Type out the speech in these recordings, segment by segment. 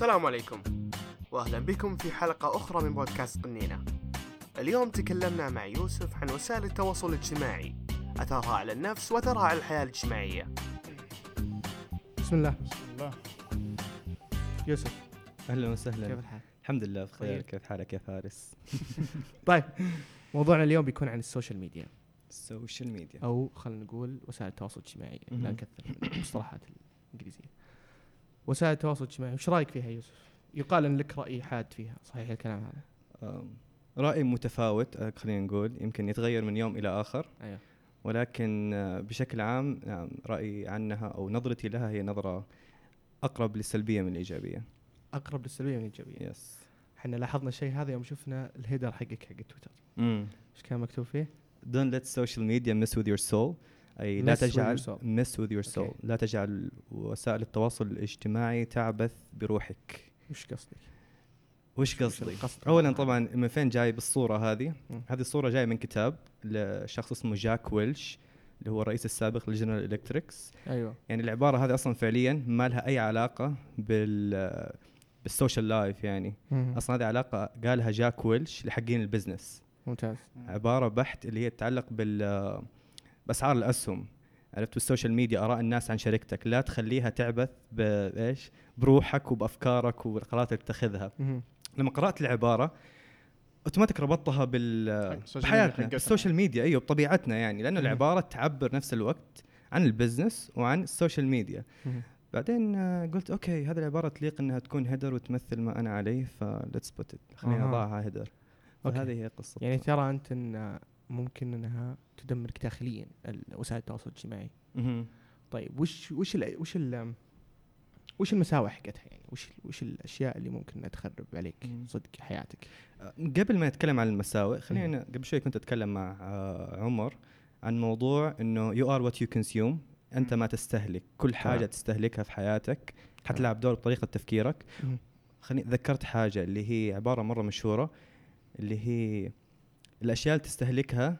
السلام عليكم. واهلا بكم في حلقة أخرى من بودكاست قنينة. اليوم تكلمنا مع يوسف عن وسائل التواصل الاجتماعي. أثرها على النفس وأثرها على الحياة الاجتماعية. بسم الله. بسم الله. يوسف. أهلا وسهلا. كيف الحال؟ الحمد لله بخير. طيب. كيف حالك يا فارس؟ طيب. موضوعنا اليوم بيكون عن ال social media. ال social media. أو خلينا نقول وسائل التواصل الاجتماعي. لا. نكثر من المصطلحات الإنجليزية. وسائل التواصل الاجتماعي. وش رأيك فيها يوسف؟ يقال إن لك رأي حاد فيها صحيح الكلام هذا؟ رأي متفاوت آه، خلينا نقول. يمكن يتغير من يوم إلى آخر. أيوه. ولكن آه، بشكل عام نعم رأيي عنها أو نظرتي لها هي نظرة أقرب للسلبية من الإيجابية. أقرب للسلبية من الإيجابية. يس. إحنا لاحظنا الشيء هذا يوم شفنا الهيدر حقك حق تويتر. امم إيش كان مكتوب فيه؟ Don't let social media mess with your soul. أي لا تجعل mess with your soul okay. لا تجعل وسائل التواصل الاجتماعي تعبث بروحك وش قصدك؟ وش قصدي؟ اولا طبعا من فين جاي بالصورة هذه؟ مم. هذه الصورة جاية من كتاب لشخص اسمه جاك ويلش اللي هو الرئيس السابق ل General Electric أيوه يعني العبارة هذه أصلا فعليا ما لها أي علاقة بال بال social life يعني مهم. أصلا هذه علاقة قالها جاك ويلش لحقين ال business ممتاز عبارة بحت اللي هي تتعلق بال بأسعار الأسهم عرفت ال social media آراء الناس عن شركتك لا تخليها تعبث بايش بروحك وبأفكارك والقرارات اللي تتخذها. لما قرأت العبارة أوتوماتيك ربطتها بال social media بحياتنا حقتنا. بال social media أيوه بطبيعتنا يعني لأنه. العبارة تعبر نفس الوقت عن ال business وعن ال social media. بعدين آه، قلت okay هذه العبارة تليق إنها تكون header وتمثل ما أنا عليه ف let's put خلينا أها. نضعها header. فهذه هي قصه يعني ترى أنت إن ممكن إنها تدمرك داخليا وسائل التواصل الاجتماعي. طيب وش وش ال وش ال وش المساوئ حقتها يعني؟ وش وش الأشياء اللي ممكن إنها تخرب عليك مم. صدق حياتك؟ آه، قبل ما نتكلم عن المساوئ خلينا قبل شوي كنت أتكلم مع آه، عمر عن موضوع إنه you are what you consume أنت ما تستهلك. كل حاجة تمام. تستهلكها في حياتك حتلعب دور بطريقة تفكيرك. خليني ذكرت حاجة اللي هي عبارة مرة مشهورة اللي هي الأشياء اللي تستهلكها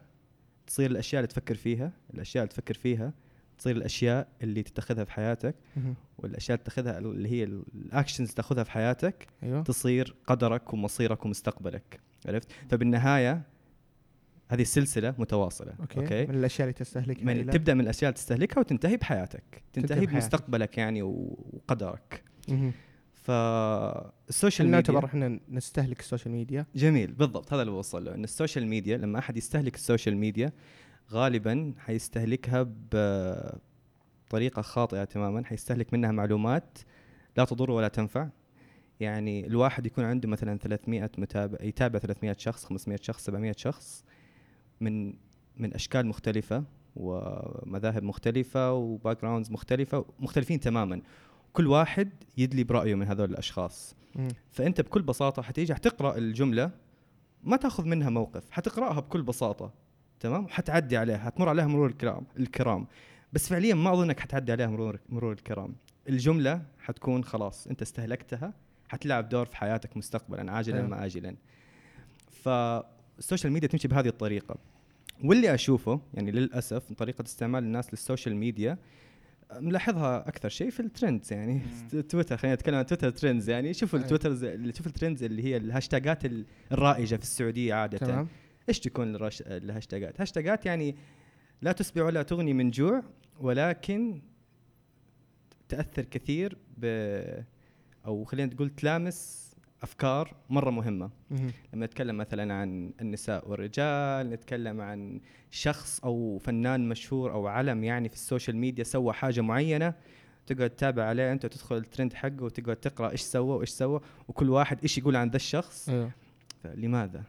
تصير الأشياء اللي تفكر فيها الأشياء اللي تفكر فيها تصير الأشياء اللي تتخذها في حياتك. والأشياء اللي تتخذها اللي هي ال actions اللي تاخذها في حياتك أيوه. تصير قدرك ومصيرك ومستقبلك. عرفت؟ فبالنهاية هذه السلسلة متواصلة okay, okay؟ من الأشياء اللي تستهلكها من تبدأ من الأشياء اللي تستهلكها وتنتهي بحياتك تنتهي بحياتك. بمستقبلك يعني وقدرك. مهم. فال social media نعتبر إحنا نستهلك ال social media. جميل بالضبط هذا اللي بوصل له إن ال social media لما أحد يستهلك السوشيال ميديا غالبا حيستهلكها بطريقه خاطئة تماما حيستهلك منها معلومات لا تضر ولا تنفع. يعني الواحد يكون عنده مثلا 300 متابع يتابع 300 شخص 500 شخص 700 شخص من من أشكال مختلفة ومذاهب مختلفة و backgrounds مختلفة مختلفين تماما. كل واحد يدلي برأيه من هذول الأشخاص. فأنت بكل بساطة حتيجي حتقرأ الجملة ما تأخذ منها موقف حتقرأها بكل بساطة تمام؟ حتعدي عليها حتمر عليها مرور الكرام الكرام. بس فعليا ما أظنك حتعدي عليها مرور مرور الكرام. الجملة حتكون خلاص أنت استهلكتها حتلعب دور في حياتك مستقبلا عاجلا أم آجلا فال social media تمشي بهذه الطريقة. واللي أشوفه يعني للأسف طريقة استعمال الناس لل social media ملاحظها أكثر شيء في ال trends يعني. تويتر خلينا نتكلم عن تويتر trends يعني. التويترز اللي شوفوا ال trends اللي هي الهاشتاجات ال- الرائجة في السعودية عادة تمام إيش تكون الرش- الهاشتاجات؟ هاشتاجات يعني لا تشبع ولا تغني من جوع ولكن تأثر كثير ب أو خلينا نقول تلامس أفكار مرة مهمة مهم. لما نتكلم مثلا عن النساء والرجال نتكلم عن شخص أو فنان مشهور أو علم يعني في ال social media سوى حاجة معينة تقعد تتابع عليه أنت وتدخل الترند حقه وتقعد تقرأ إيش سوى وإيش سوى وكل واحد إيش يقول عن ذا الشخص أيوه فلماذا؟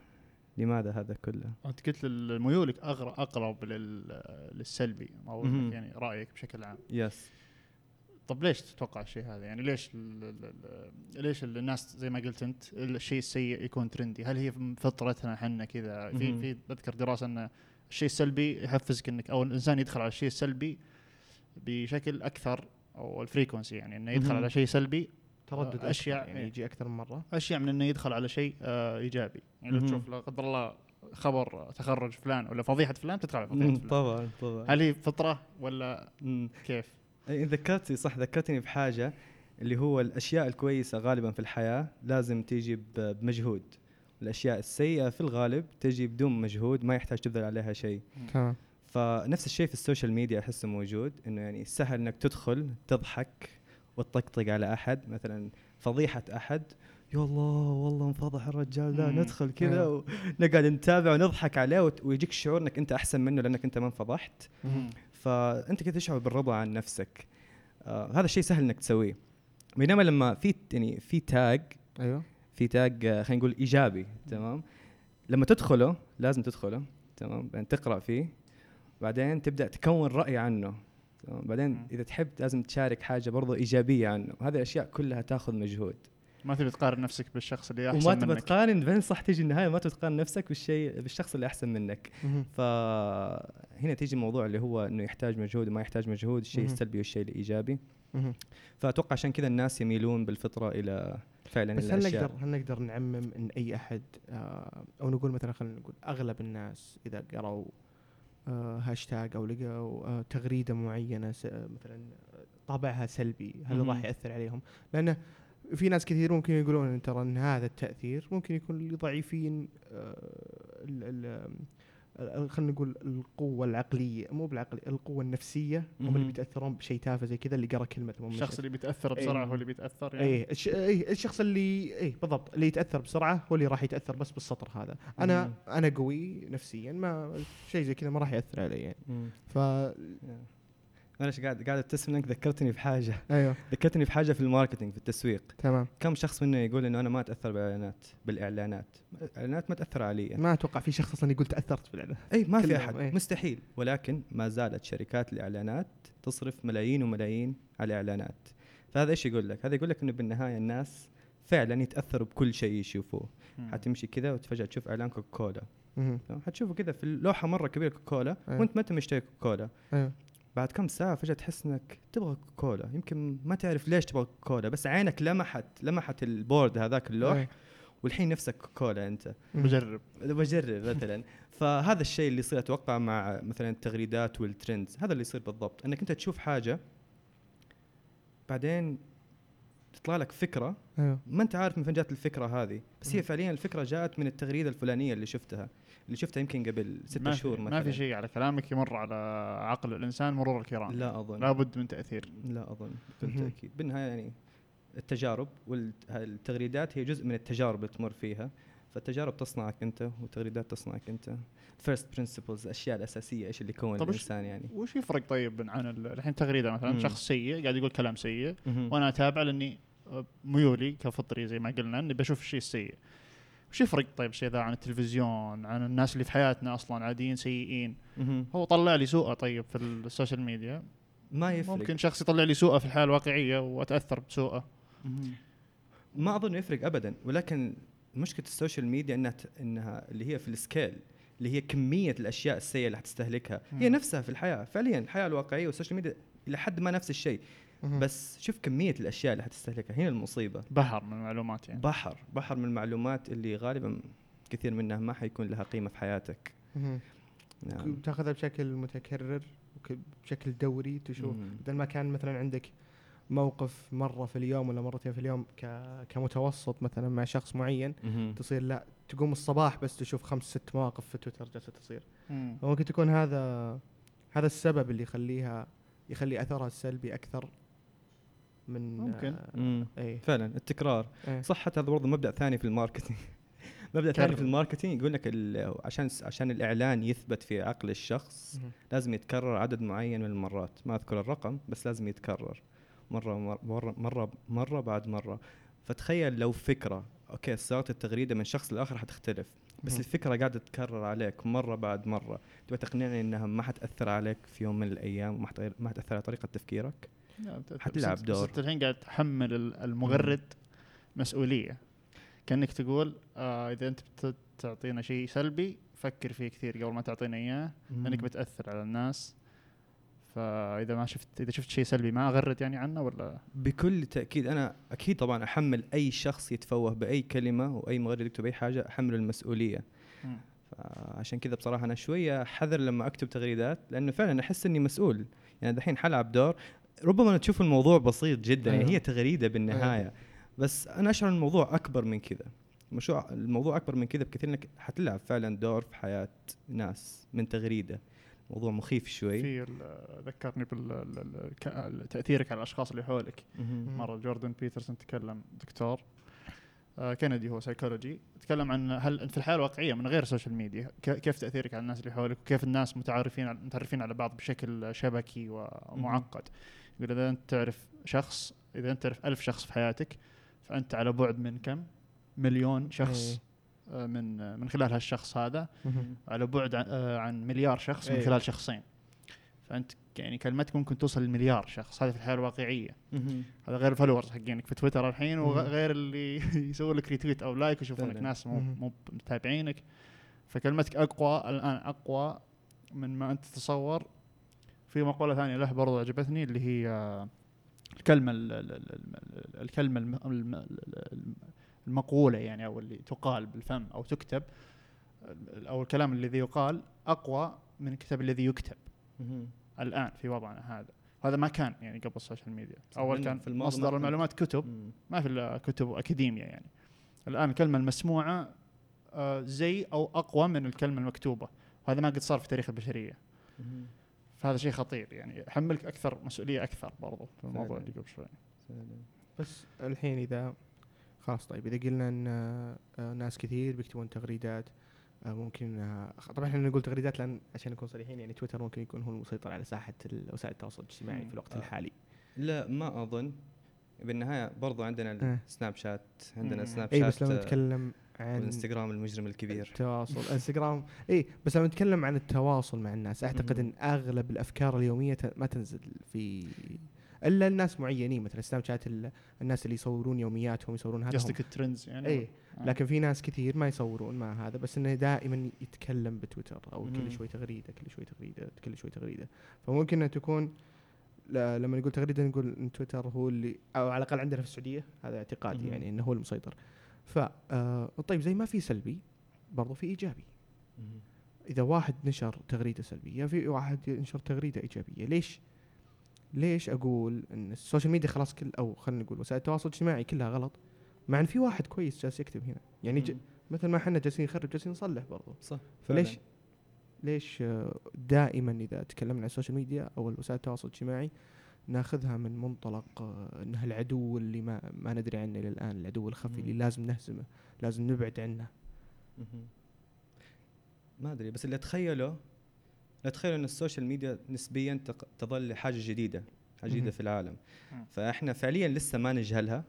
لماذا هذا كله؟ أنت قلت ميولك أغر- أقرب لل- للسلبي أو يعني رأيك بشكل عام بس طب ليش تتوقع الشيء هذا يعني ليش ال ال ال ليش الناس زي ما قلت أنت الشيء السيء يكون trendy هل هي فطرتنا إحنا كذا في. في بذكر دراسة إن الشيء السلبي يحفزك انك أو الإنسان يدخل على الشيء السلبي بشكل أكثر أو الفريكونسي يعني إنه يدخل. على شيء سلبي تردد آه، أكبر يعني. يجي أكثر من مرة أشياء من إنه يدخل على شيء آه إيجابي يعني لو. تشوف لا قدر الله خبر تخرج فلان ولا فضيحة فلان تدخل على فضيحة فلان طبعا طبعا هل هي فطرة ولا. كيف؟ إيه، ذكرتني صح ذكرتني بحاجة اللي هو الأشياء الكويسة غالبا في الحياة لازم تيجي بمجهود الأشياء السيئة في الغالب تجي بدون مجهود ما يحتاج تبذل عليها شيء تمام فنفس الشيء في ال social media أحسه موجود إنه يعني سهل إنك تدخل تضحك وتطقطق على أحد مثلا فضيحة أحد يا الله والله انفضح الرجال مم. ندخل كذا. ونقعد نتابع ونضحك عليه ويجيك الشعور إنك أنت أحسن منه لأنك أنت ما انفضحت. فأنت كده تشعر بالرضا عن نفسك. آه هذا الشيء سهل إنك تسويه. بينما لما في يعني في تاج أيوه. في تاج آه، خلينا نقول إيجابي تمام؟ لما تدخله لازم تدخله تمام؟ بعدين تقرأ فيه بعدين تبدأ تكون رأي عنه تمام؟ بعدين. إذا تحب لازم تشارك حاجة برضو إيجابية عنه. وهذه الأشياء كلها تأخذ مجهود. ما تبي تقارن نفسك بالشخص اللي أحسن وما منك تقارن بعدين صح تيجي النهاية ما تقارن نفسك بالشيء بالشخص اللي أحسن منك. فهنا تيجي الموضوع اللي هو إنه يحتاج مجهود وما يحتاج مجهود الشيء. السلبي والشيء الإيجابي. فأتوقع عشان كذا الناس يميلون بالفطرة إلى فعلا بس هل نقدر هل نقدر نعمم إن أي أحد آه، أو نقول مثلا خلينا نقول أغلب الناس إذا قروا آه، هاشتاج أو لقوا آه، تغريدة معينة س- مثلا طابعها سلبي هل. راح يأثر عليهم؟ لأنه في ناس كثير ممكن يقولون إن ترى إن هذا التأثير ممكن يكون لضعيفين آه، خلينا نقول القوة العقلية مو بالعقلية القوة النفسية هم اللي مهم. بيتأثرون بشيء تافه زي كذا اللي قرأ كلمة مو الشخص اللي بيتأثر إيه. بسرعة هو اللي بيتأثر يعني إيه الش... إيه الشخص اللي إيه بالضبط اللي يتأثر بسرعة هو اللي راح يتأثر بس بالسطر هذا أنا مم. أنا قوي نفسيا ما شيء زي كذا ما راح يأثر علي يعني. ف معلش قاعد قاعد أبتسم لك ذكرتني بحاجة. أيوه. ذكرتني بحاجة في الماركتينج في التسويق. تمام. كم شخص منا يقول إنه أنا ما أتأثر بالإعلانات بالإعلانات؟ الإعلانات ما تأثر علي. ما أتوقع في شخص أصلا يقول تأثرت بالاعلان إي ما في أحد. إيه. مستحيل. ولكن ما زالت شركات الإعلانات تصرف ملايين وملايين على الاعلانات فهذا إيش يقول لك؟ هذا يقول لك إنه بالنهاية الناس فعلا يتأثروا بكل شيء يشوفوه. مم. حتمشي كذا وتفجأ تشوف إعلان. تمام؟ حتشوفه كذا في اللوحة مرة كبيرة كوكاكولا أيوه. وأنت ما أنت مشتري كوكاكولا. أيوه. بعد كم ساعة فجأة تحس إنك تبغى كوكاكولا يمكن ما تعرف ليش تبغى كوكاكولا بس عينك لمحت لمحت البورد هذاك اللوح أيوه. والحين نفسك كوكاكولا أنت. بجرب. بجرب مثلا. فهذا الشيء اللي يصير أتوقع مع مثلا التغريدات والترندز هذا اللي يصير بالضبط. إنك أنت تشوف حاجة بعدين تطلع لك فكرة. أيوه ما أنت عارف من فين جات الفكرة هذه بس هي مم. فعليا الفكرة جاءت من التغريدة الفلانية اللي شفتها. اللي شفتها يمكن قبل في- شهور مثلا ما في شيء على كلامك يمر على عقل الإنسان مرور الكرام. لا أظن. لابد من تأثير. لا أظن بكل مهم. تأكيد. بالنهاية يعني التجارب والتغريدات هي جزء من التجارب اللي تمر فيها. فالتجارب تصنعك أنت والتغريدات تصنعك أنت. first principles الاشياء الأساسية إيش اللي يكون وش- الإنسان يعني. وش يفرق طيب عن ال- الحين تغريدة مثلا؟ مم. شخص سيء قاعد يقول كلام سيء. مهم. وأنا أتابع لأني ميولي كفطري زي ما قلنا إني بشوف الشيء السيء. وش يفرق طيب الشيء ذا عن التلفزيون عن الناس اللي في حياتنا أصلا عاديين سيئين. هو طلع لي سوءه طيب في ال social media ما يفرق ممكن شخص يطلع لي سوءه في الحياة الواقعية وأتأثر بسوءه. ما أظن يفرق ابدا ولكن مشكلة ال social media إنها إنها اللي هي في ال scale اللي هي كمية الأشياء السيئة اللي حتستهلكها هي. نفسها في الحياة فعليا الحياة الواقعية وال social media إلى حد ما نفس الشيء. بس شوف كمية الأشياء اللي حتستهلكها. هنا المصيبة. بحر من المعلومات يعني. بحر. بحر من المعلومات اللي غالبا كثير منها ما حيكون لها قيمة في حياتك. نعم. تاخذها بشكل متكرر بشكل دوري تشوف. مم. بدل ما كان مثلا عندك موقف مرة في اليوم ولا مرتين في اليوم ك... كمتوسط مثلا مع شخص معين مهم. تصير لا تقوم الصباح بس تشوف خمس ست مواقف في تويتر جالسة تصير. مم. فممكن تكون هذا هذا السبب اللي يخليها يخلي أثرها السلبي أكثر. من ممكن. آه مم. إيه فعلا التكرار إيه. صح هذا برضه مبدأ ثاني في ال marketing مبدأ ثاني في. ال marketing يقول لك ال- عشان عشان الإعلان يثبت في عقل الشخص. لازم يتكرر عدد معين من المرات ما أذكر الرقم بس لازم يتكرر مرة مرة مرة مرة بعد مرة فتخيل لو فكرة أوكي صارت التغريدة من شخص لآخر حتختلف بس مهم. الفكرة قاعدة تتكرر عليك مرة بعد مرة تبغى تقنعني إنها ما حتأثر عليك في يوم من الأيام وما حت- ما حتأثر على طريقة تفكيرك حتلعب دور. بس انت الحين قاعد تحمل ال- المغرد مسؤولية. كأنك تقول آه إذا أنت بت- تعطينا شيء سلبي فكر فيه كثير قبل ما تعطينا إياه لأنك بتأثر على الناس. فإذا ما شفت إذا شفت شيء سلبي ما أغرد يعني عنه ولا؟ بكل تأكيد أنا أكيد طبعا أحمل أي شخص يتفوه بأي كلمة واي مغرد يكتب أي حاجة أحمله المسؤولية. مم. عشان كذا بصراحة أنا شوية حذر لما أكتب تغريدات لأنه فعلا أحس إني مسؤول. يعني دحين حلعب دور ربما تشوف الموضوع بسيط جدا يعني أيوة. هي تغريدة بالنهاية. بس أنا أشعر الموضوع أكبر من كذا. مشروع الموضوع أكبر من كذا بكثير إنك حتلعب فعلا دور في حياة ناس من تغريدة. موضوع مخيف شوي. في ذكرني بتاثيرك على الأشخاص اللي حولك. مرة جوردن بيترسون تكلم دكتور آه، كندي هو سايكولوجي تكلم عن هل في الحياة الواقعية من غير ال social media ك- كيف تأثيرك على الناس اللي حولك وكيف الناس متعارفين متعرفين على بعض بشكل شبكي ومعقد. يقول إذا أنت تعرف شخص إذا أنت تعرف ألف شخص في حياتك فأنت على بعد من كم مليون شخص إيه. آه، من من خلال هالشخص هذا. على بعد عن, آه، عن مليار شخص من إيه. خلال شخصين فأنت يعني كلمتك ممكن توصل لمليار شخص هذا في الحياة الواقعية. هذا غير ال followers حقينك في تويتر الحين. وغير اللي يسوي لك retweet أو like ويشوفون لك فعلاً. ناس مو. مو متابعينك فكلمتك أقوى الآن أقوى من ما أنت تتصور في مقولة ثانية له برضو عجبتني اللي هي آه، الكلمة ال- ال- ال- ال- الكلمة الم- الم- الم- المقولة يعني أو اللي تقال بالفم أو تكتب أو الكلام الذي يقال أقوى من الكتاب الذي يكتب. الآن في وضعنا هذا. هذا ما كان يعني قبل ال social media. أول كان في مصدر المعلومات كتب مم. ما في إلا كتب اكاديميا يعني. الآن الكلمة المسموعة آه، زي أو أقوى من الكلمة المكتوبة. وهذا ما قد صار في تاريخ البشرية. مهم. فهذا شيء خطير يعني يحملك أكثر مسؤولية أكثر برضو في الموضوع. اللي قبل شوي. بس الحين إذا خلاص طيب إذا قلنا إن آه، ناس كثير بيكتبون تغريدات آه، ممكن آه، طبعا إحنا نقول تغريدات لأن عشان نكون صريحين يعني تويتر ممكن يكون هو المسيطر على ساحة وسائل التواصل الاجتماعي. في الوقت آه. الحالي لا ما أظن بالنهاية برضو عندنا. السناب شات عندنا مم. سناب اي شات بس لما آه، نتكلم عن والإنستغرام المجرم الكبير التواصل إنستغرام إي بس لما نتكلم عن التواصل مع الناس أعتقد. إن أغلب الأفكار اليومية ما تنزل في إلا الناس معينين مثلا سناب شات ال- الناس اللي يصورون يومياتهم يصورون هذا. قصدك ال trends يعني إي آه. لكن في ناس كثير ما يصورون مع هذا بس إنه دائما يتكلم بتويتر أو مم. كل شوي تغريدة كل شوي تغريدة كل شوي تغريدة فممكن إنها تكون لما نقول تغريدة نقول إن تويتر هو اللي أو على الأقل عندنا في السعودية هذا اعتقادي مم. يعني إنه هو المسيطر ف آه، طيب زي ما في سلبي برضو في إيجابي. إذا واحد نشر تغريدة سلبية في واحد ينشر تغريدة إيجابية. ليش؟ ليش أقول إن ال social media خلاص كل أو خلينا نقول وسائل التواصل الاجتماعي كلها غلط؟ مع إن في واحد كويس جالس يكتب هنا. يعني ج... مثل ما إحنا جالسين نخرب جالسين نصلح برضو. صح فليش؟ فعلاً. ليش آه، دائما إذا تكلمنا عن ال social media أو وسائل التواصل الاجتماعي ناخذها من منطلق آه، إنها العدو اللي ما ما ندري عنه إلى الآن العدو الخفي مم. اللي لازم نهزمه لازم نبعد عنه. ما أدري بس اللي اتخيله لا تخيلوا إن ال social media نسبيا تظل حاجة جديدة حاجة جديدة. في العالم. فإحنا فعليا لسه ما نجهلها.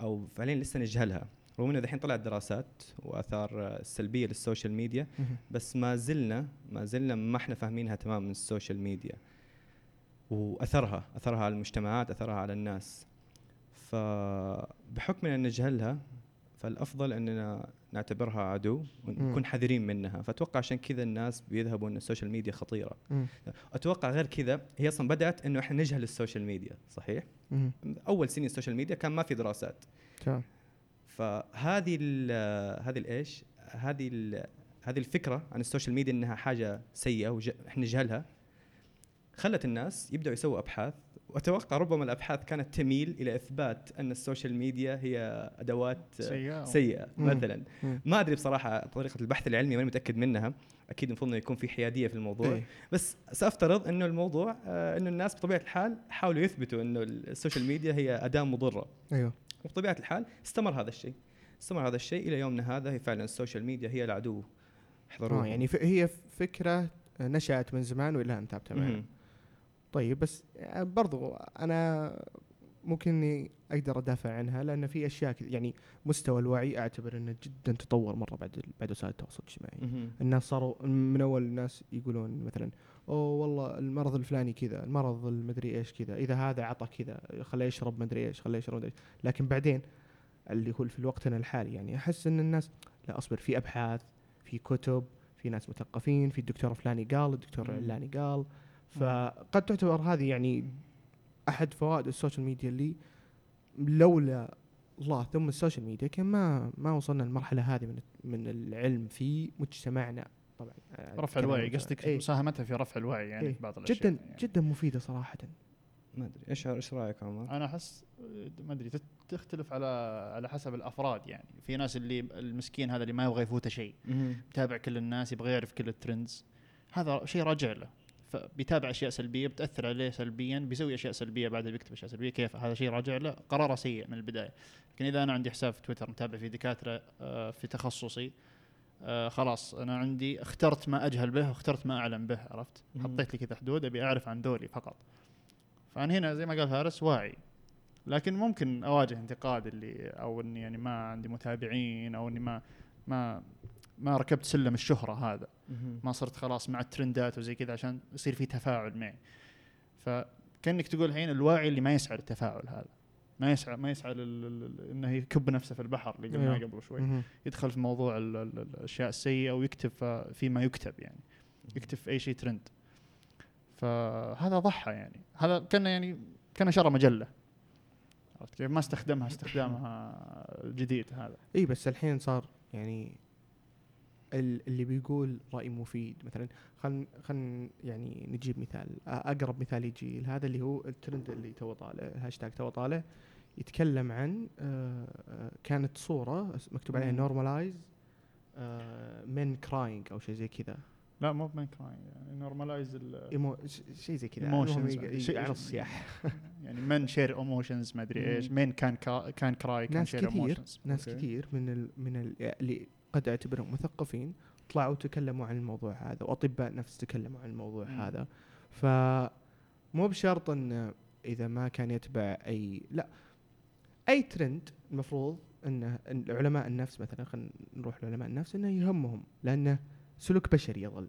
أو فعليا لسه نجهلها رغم انه الحين طلعت دراسات وآثار سلبية لل social media. بس ما زلنا ما زلنا ما إحنا فاهمينها تمام من ال social media وأثرها أثرها على المجتمعات أثرها على الناس. فبحكم أن نجهلها فالأفضل أننا نعتبرها عدو ونكون مم. حذرين منها. فأتوقع عشان كذا الناس بيذهبوا إن ال social media خطيرة. مم. أتوقع غير كذا هي أصلا بدأت إنه إحنا نجهل ال social media صحيح؟ مهم. أول سنين ال social media كان ما في دراسات. تمام. فهذه ال- هذه الايش هذه ال- هذه الفكرة عن ال social media إنها حاجة سيئة وإحنا نجهلها. خلت الناس يبدأوا يسووا أبحاث. وأتوقع ربما الأبحاث كانت تميل إلى إثبات أن ال social media هي أدوات سيئة. سيئة مم. مثلا. مم. ما أدري بصراحة طريقة البحث العلمي ماني متأكد منها. أكيد المفروض إنه يكون في حيادية في الموضوع. إيه. بس سأفترض إنه الموضوع آه إنه الناس بطبيعة الحال حاولوا يثبتوا إنه ال social media هي أداة مضرة. أيوه. وبطبيعة الحال استمر هذا الشيء. استمر هذا الشيء إلى يومنا هذا. هي فعلا ال social media هي العدو. احذروها آه يعني هي فكرة نشأت من زمان وإلى ان ثابته معنا. طيب بس برضو أنا ممكن إني أقدر أدافع عنها لأن في أشياء يعني مستوى الوعي أعتبر إنه جدا تطور مرة بعد بعد وسائل التواصل الاجتماعي. الناس صاروا من أول الناس يقولون مثلا أوه والله المرض الفلاني كذا المرض المدري إيش كذا إذا هذا عطى كذا خليه يشرب مدري إيش خليه يشرب مدري إيش. لكن بعدين اللي هو في وقتنا الحالي يعني أحس إن الناس لا أصبر في أبحاث في كتب في ناس مثقفين في الدكتور فلاني قال الدكتور. علاني قال فقد تعتبر هذه يعني أحد فوائد ال social media اللي لولا الله ثم ال social media كان ما ما وصلنا للمرحلة هذه من من العلم في مجتمعنا طبعا رفع أتكلم عن الوعي. قصدك إيه. مساهمتها في رفع الوعي يعني. في بعض الأشياء جدا يعني. جدا مفيدة صراحة ما أدري إيش إيش رأيك عمر؟ أنا أحس ما أدري تختلف على على حسب الأفراد يعني في ناس اللي المسكين هذا اللي ما يبغى يفوته شيء متابع كل الناس يبغى يعرف كل ال trends هذا شيء راجع له فبيتابع أشياء سلبية بتأثر عليه سلبيا بيسوي أشياء سلبية بعدها بيكتب أشياء سلبية. كيف؟ هذا شيء راجع له. قراره سيء من البداية. لكن إذا أنا عندي حساب في تويتر متابع فيه دكاترة آه، في تخصصي آه، خلاص أنا عندي اخترت ما أجهل به واخترت ما أعلم به عرفت؟ مم. حطيت لي كذا حدود أبي أعرف عن دوري فقط. فأنا هنا زي ما قال فارس واعي. لكن ممكن أواجه انتقاد اللي أو إني يعني ما عندي متابعين أو إني ما ما ما ركبت سلم الشهرة هذا. ما صرت خلاص مع الترندات وزي كذا عشان يصير في تفاعل معي. فكأنك تقول الحين الواعي اللي ما يسعى للتفاعل هذا. ما يسعى ما يسعى إنه يكب نفسه في البحر اللي قلناه أيوه. قبل شوي. يدخل في موضوع ال- ال- ال- الأشياء السيئة ويكتب فيما يكتب يعني. يكتب في أي شيء ترند. فهذا ضحى يعني. هذا كان يعني كان شرى مجلة. عرفت كيف؟ ما استخدمها استخدامها الجديد هذا. إي بس الحين صار يعني اللي بيقول رأي مفيد. مثلا خل خل يعني نجيب مثال. أقرب مثال يجي هذا اللي هو الترند اللي تو طالع الهاشتاج تو طالع يتكلم عن كانت صورة مكتوب عليها مم. normalize men crying أو شيء زي كذا. لا مو ب men crying يعني normalize ش- شيء زي كذا. شيء- عن الصياح. يعني من شير ايموشنز ما أدري إيش. مين كان كا كان كراي كان ناس شير كثير ايموشنز ناس كثير من ال من ال اللي قد أعتبرهم مثقفين طلعوا تكلموا عن الموضوع هذا وأطباء نفس تكلموا عن الموضوع مم. هذا. ف مو بشرط إن إذا ما كان يتبع أي لا. أي ترند المفروض ان إن علماء النفس مثلا خلينا نروح لعلماء النفس إنه يهمهم لأنه سلوك بشري يظل.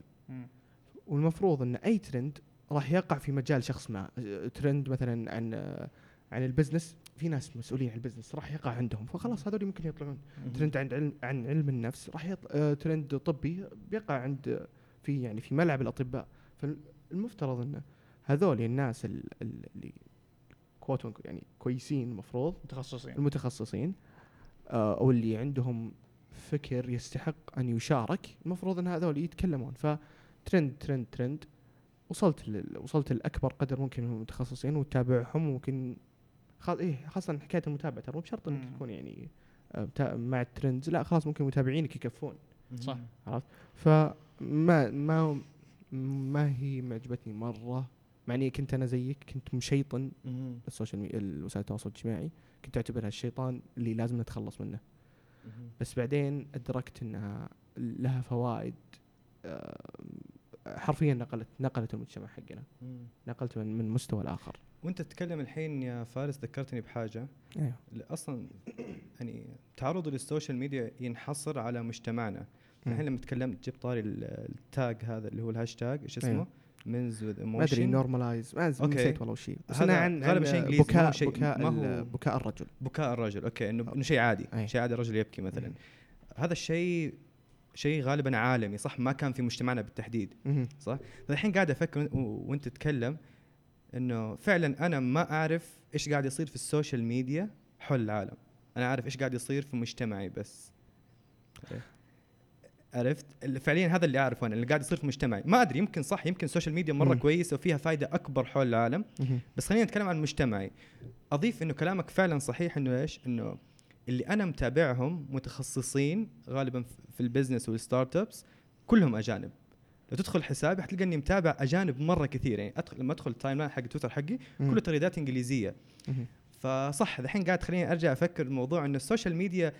والمفروض إن أي ترند راح يقع في مجال شخص ما. ترند مثلا عن عن ال business في ناس مسؤولين عن ال business راح يقع عندهم. فخلاص هذول ممكن يطلعون. ترند عن علم عن علم النفس راح يط... آه، ترند طبي بيقع عند في يعني في ملعب الأطباء. فالمفترض إن هذول الناس ال- ال- اللي quote يعني كويسين المفروض متخصصين. المتخصصين آه، أو اللي عندهم فكر يستحق أن يشارك المفروض إن هذول يتكلمون. ف trend trend trend وصلت. وصلت لأكبر قدر ممكن من المتخصصين وتتابعهم وممكن خ... إيه خاصة حكاية المتابعة ترى مو بشرط إنك. تكون يعني آه،. مع ال trends لا خلاص ممكن متابعينك يكفون. صح. فما ما ما هي معجبتني مرة مع إني كنت أنا زيك كنت مشيطن. ال social media وسائل التواصل الاجتماعي كنت أعتبرها الشيطان اللي لازم نتخلص منه. بس بعدين أدركت إنها لها فوائد آه، حرفيا نقلت نقلت المجتمع حقنا. نقلت من, من مستوى لاخر وانت تتكلم الحين يا فارس ذكرتني بحاجة. أيوه. أصلا يعني تعرض لل social media ينحصر على مجتمعنا. الحين لما تكلمت جبت طاري ال- ال tag هذا اللي هو الهاشتاج إيش اسمه؟ أيوه. men's with ما أدري normalize ما. نسيت والله هي بس أنا عن غالباً شيء هو بكاء شيء- بكاء ما هو- بكاء الرجل. بكاء الرجل. أوكي انه إنه شيء عادي. أي. شيء عادي الرجل يبكي مثلا. مم. هذا الشيء شيء غالبا عالمي صح؟ ما كان في مجتمعنا بالتحديد مهم. فالحين قاعد أفكر وأنت تتكلم إنه فعلا أنا ما أعرف إيش قاعد يصير في ال social media حول العالم. أنا عارف إيش قاعد يصير في مجتمعي بس. عرفت؟ فعليا هذا اللي أعرفه أنا اللي قاعد يصير في مجتمعي. ما أدري يمكن صح يمكن ال social media مرة. كويسة وفيها فائده أكبر حول العالم. بس خلينا نتكلم عن مجتمعي. أضيف إنه كلامك فعلا صحيح إنه إيش؟ إنه اللي أنا متابعهم متخصصين غالبا في- في ال business وال startups كلهم أجانب. لو تدخل حسابي حتلقى اني متابع أجانب مرة كثير يعني ادخل لما أدخل ال timeline حق تويتر حقي. كله تغريدات إنجليزية. فصح الحين قاعد تخليني أرجع أفكر الموضوع انه ال social media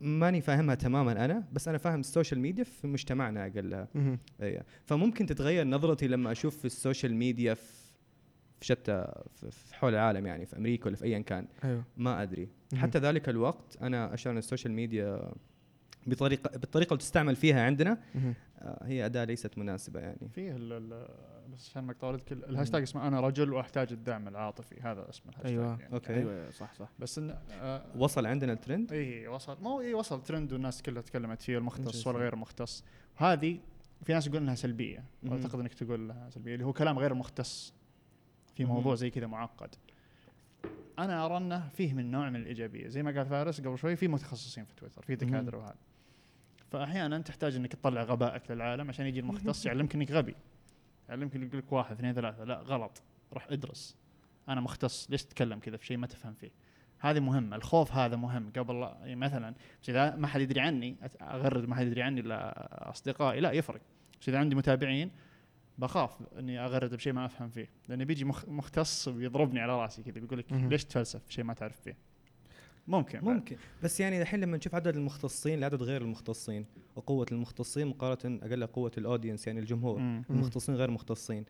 ماني فاهمها تماما أنا بس أنا فاهم ال social media في مجتمعنا اقلها. اي فممكن تتغير نظرتي لما أشوف في ال social media في في شتى في حول العالم يعني في أمريكا ولا في ايا كان أيوه ما أدري. حتى ذلك الوقت أنا أشعر إن ال social media بطريقه بالطريقة اللي تستعمل فيها عندنا. آه، هي أداة ليست مناسبة يعني. فيه ال- ال- بس عشان مقطع الكل الهاشتاج اسمه أنا رجل وأحتاج الدعم العاطفي. هذا اسم الهاشتاج أيوه. يعني. أوكي. أيوه صح صح. بس انه آه وصل عندنا الترند؟ اي وصل. مو اي وصل ترند والناس كلها تكلمت فيه المختص. والغير مختص. وهذه في ناس يقول إنها سلبية. واعتقد إنك تقول إنها سلبية اللي هو كلام غير مختص. في. موضوع زي كذا معقد. أنا أرى إنه فيه من نوع من الإيجابية. زي ما قال فارس قبل شوي في متخصصين في تويتر في دكاترة وهذا. فأحيانا تحتاج إنك تطلع غبائك للعالم عشان يجي المختص يعلمك إنك غبي. يعلمك يقول لك واحد اثنين ثلاثة لا غلط. روح ادرس. أنا مختص ليش تتكلم كذا؟ في شيء ما تفهم فيه. هذه مهمة الخوف هذا مهم. قبل يعني مثلا بس إذا ما حد يدري عني أغرد ما حد يدري عني إلا أصدقائي لا يفرق. بس إذا عندي متابعين بخاف إني أغرد بشيء ما أفهم فيه. لأنه بيجي مخ- مختص ويضربني على رأسي كذا بيقول لك. ليش تفلسف؟ شيء ما تعرف فيه. ممكن بعد. ممكن. بس يعني الحين لما نشوف عدد المختصين لعدد غير المختصين وقوة المختصين مقارنة أقل قوة ال audience يعني الجمهور مم. المختصين غير مختصين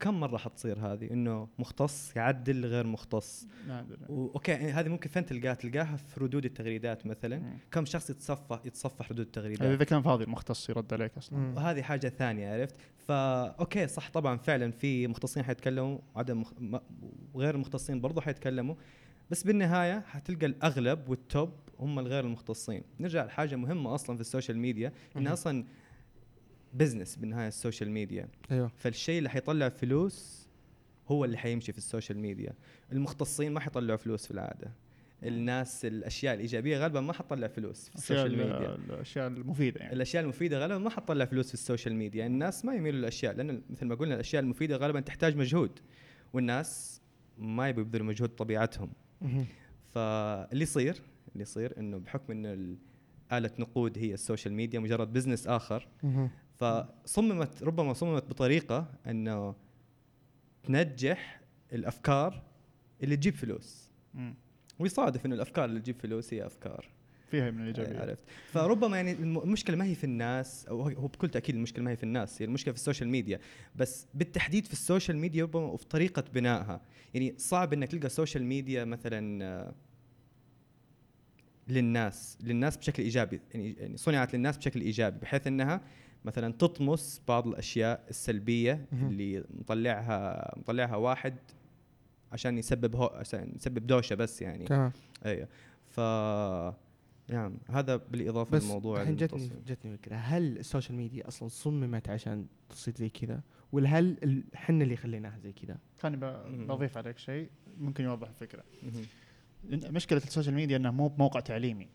كم مرة حتصير هذه؟ إنه مختص يعدل غير مختص. نادر أوكي هذه ممكن فين تلقاها؟ تلقاها في ردود التغريدات مثلا. مم. كم شخص يتصفح يتصفح ردود التغريدات؟ إذا كان فاضي المختص يرد عليك أصلا. مم. وهذه حاجة ثانية عرفت؟ فا أوكي صح طبعا فعلا في مختصين حيتكلموا عدم مخ... م- وغير المختصين برضو حيتكلموا. بس بالنهاية حتلقى الأغلب وال top هم الغير المختصين. نرجع لحاجة مهمة أصلا في ال social media مهم. أصلا business بالنهاية ال social media. أيوه. فالشيء اللي حيطلع فلوس هو اللي حيمشي في ال social media. المختصين ما حيطلعوا فلوس في العادة. الناس الأشياء الإيجابية غالبا ما حتطلع فلوس في ال social media. الأشياء المفيدة يعني. الأشياء المفيدة غالبا ما حتطلع فلوس في ال social media. الناس ما يميلوا للأشياء لأن مثل ما قلنا الأشياء المفيدة غالبا تحتاج مجهود والناس ما يبذلوا مجهود طبيعتهم. فاللي يصير اللي يصير إنه بحكم انه ال- آلة نقود هي ال social media مجرد business آخر. فصممت ربما صممت بطريقة إنه تنجح الأفكار اللي تجيب فلوس. ويصادف إنه الأفكار اللي تجيب فلوس هي أفكار فيها من الإيجابية. عرفت. فربما يعني الم- المشكلة ما هي في الناس أو هو بكل تأكيد المشكلة ما هي في الناس هي المشكلة في ال social media. بس بالتحديد في ال social media ربما وفي طريقة بنائها. يعني صعب إنك تلقى ال social media مثلا آه، للناس للناس بشكل إيجابي. يعني يعني صنعت للناس بشكل إيجابي بحيث إنها مثلا تطمس بعض الأشياء السلبية. اللي مطلعها مطلعها واحد عشان يسبب هو عشان يسبب دوشة بس يعني. أيوه. ف نعم هذا بالإضافة بس للموضوع الحين جتني. جتني فكرة هل ال social media أصلا صممت عشان تصير زي كذا؟ ولا هل إحنا اللي خليناها زي كذا؟ خليني. بضيف عليك شيء ممكن يوضح الفكرة. مشكلة ال social media انه مو بموقع تعليمي.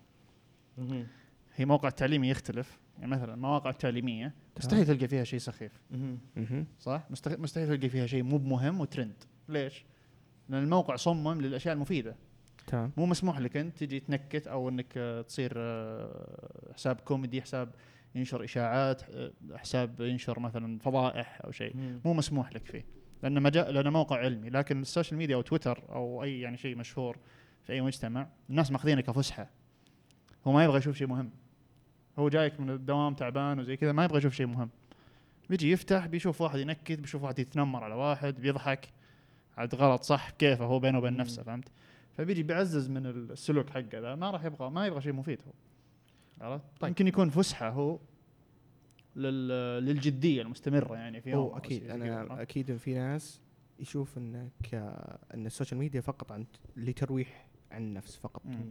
هي موقع تعليمي يختلف. يعني مثلا المواقع التعليميه مستحيل تلقى فيها شيء سخيف. صح؟ مستحيل مستحيل تلقى فيها شيء مو بمهم وترند. ليش؟ لأن الموقع صمم للأشياء المفيدة. تمام. مو مسموح لك انت تجي تنكت أو انك آه، تصير آه، حساب كوميدي حساب ينشر اشاعات آه، حساب ينشر مثلا فضائح أو شيء. مو مسموح لك فيه. لأنه مجال لأنه موقع علمي. لكن السوشيال ميديا أو تويتر أو أي يعني شيء مشهور في أي مجتمع الناس ماخذينه كفسحة. هو ما يبغى يشوف شيء مهم. هو جايك من الدوام تعبان وزي كذا ما يبغى يشوف شيء مهم. بيجي يفتح بيشوف واحد ينكت بيشوف واحد يتنمر على واحد بيضحك. عاد غلط صح كيفه هو بينه وبين. نفسه فهمت؟ فبيجي بيعزز من السلوك حقه ذا ما راح يبغى ما يبغى شيء مفيد هو عرفت طيب. يمكن يكون فسحة هو لل للجدية المستمرة يعني في يوم هو أكيد أنا؟ أكيد في ناس يشوف انك إن السوشيال ميديا فقط للترويح عن النفس فقط مم.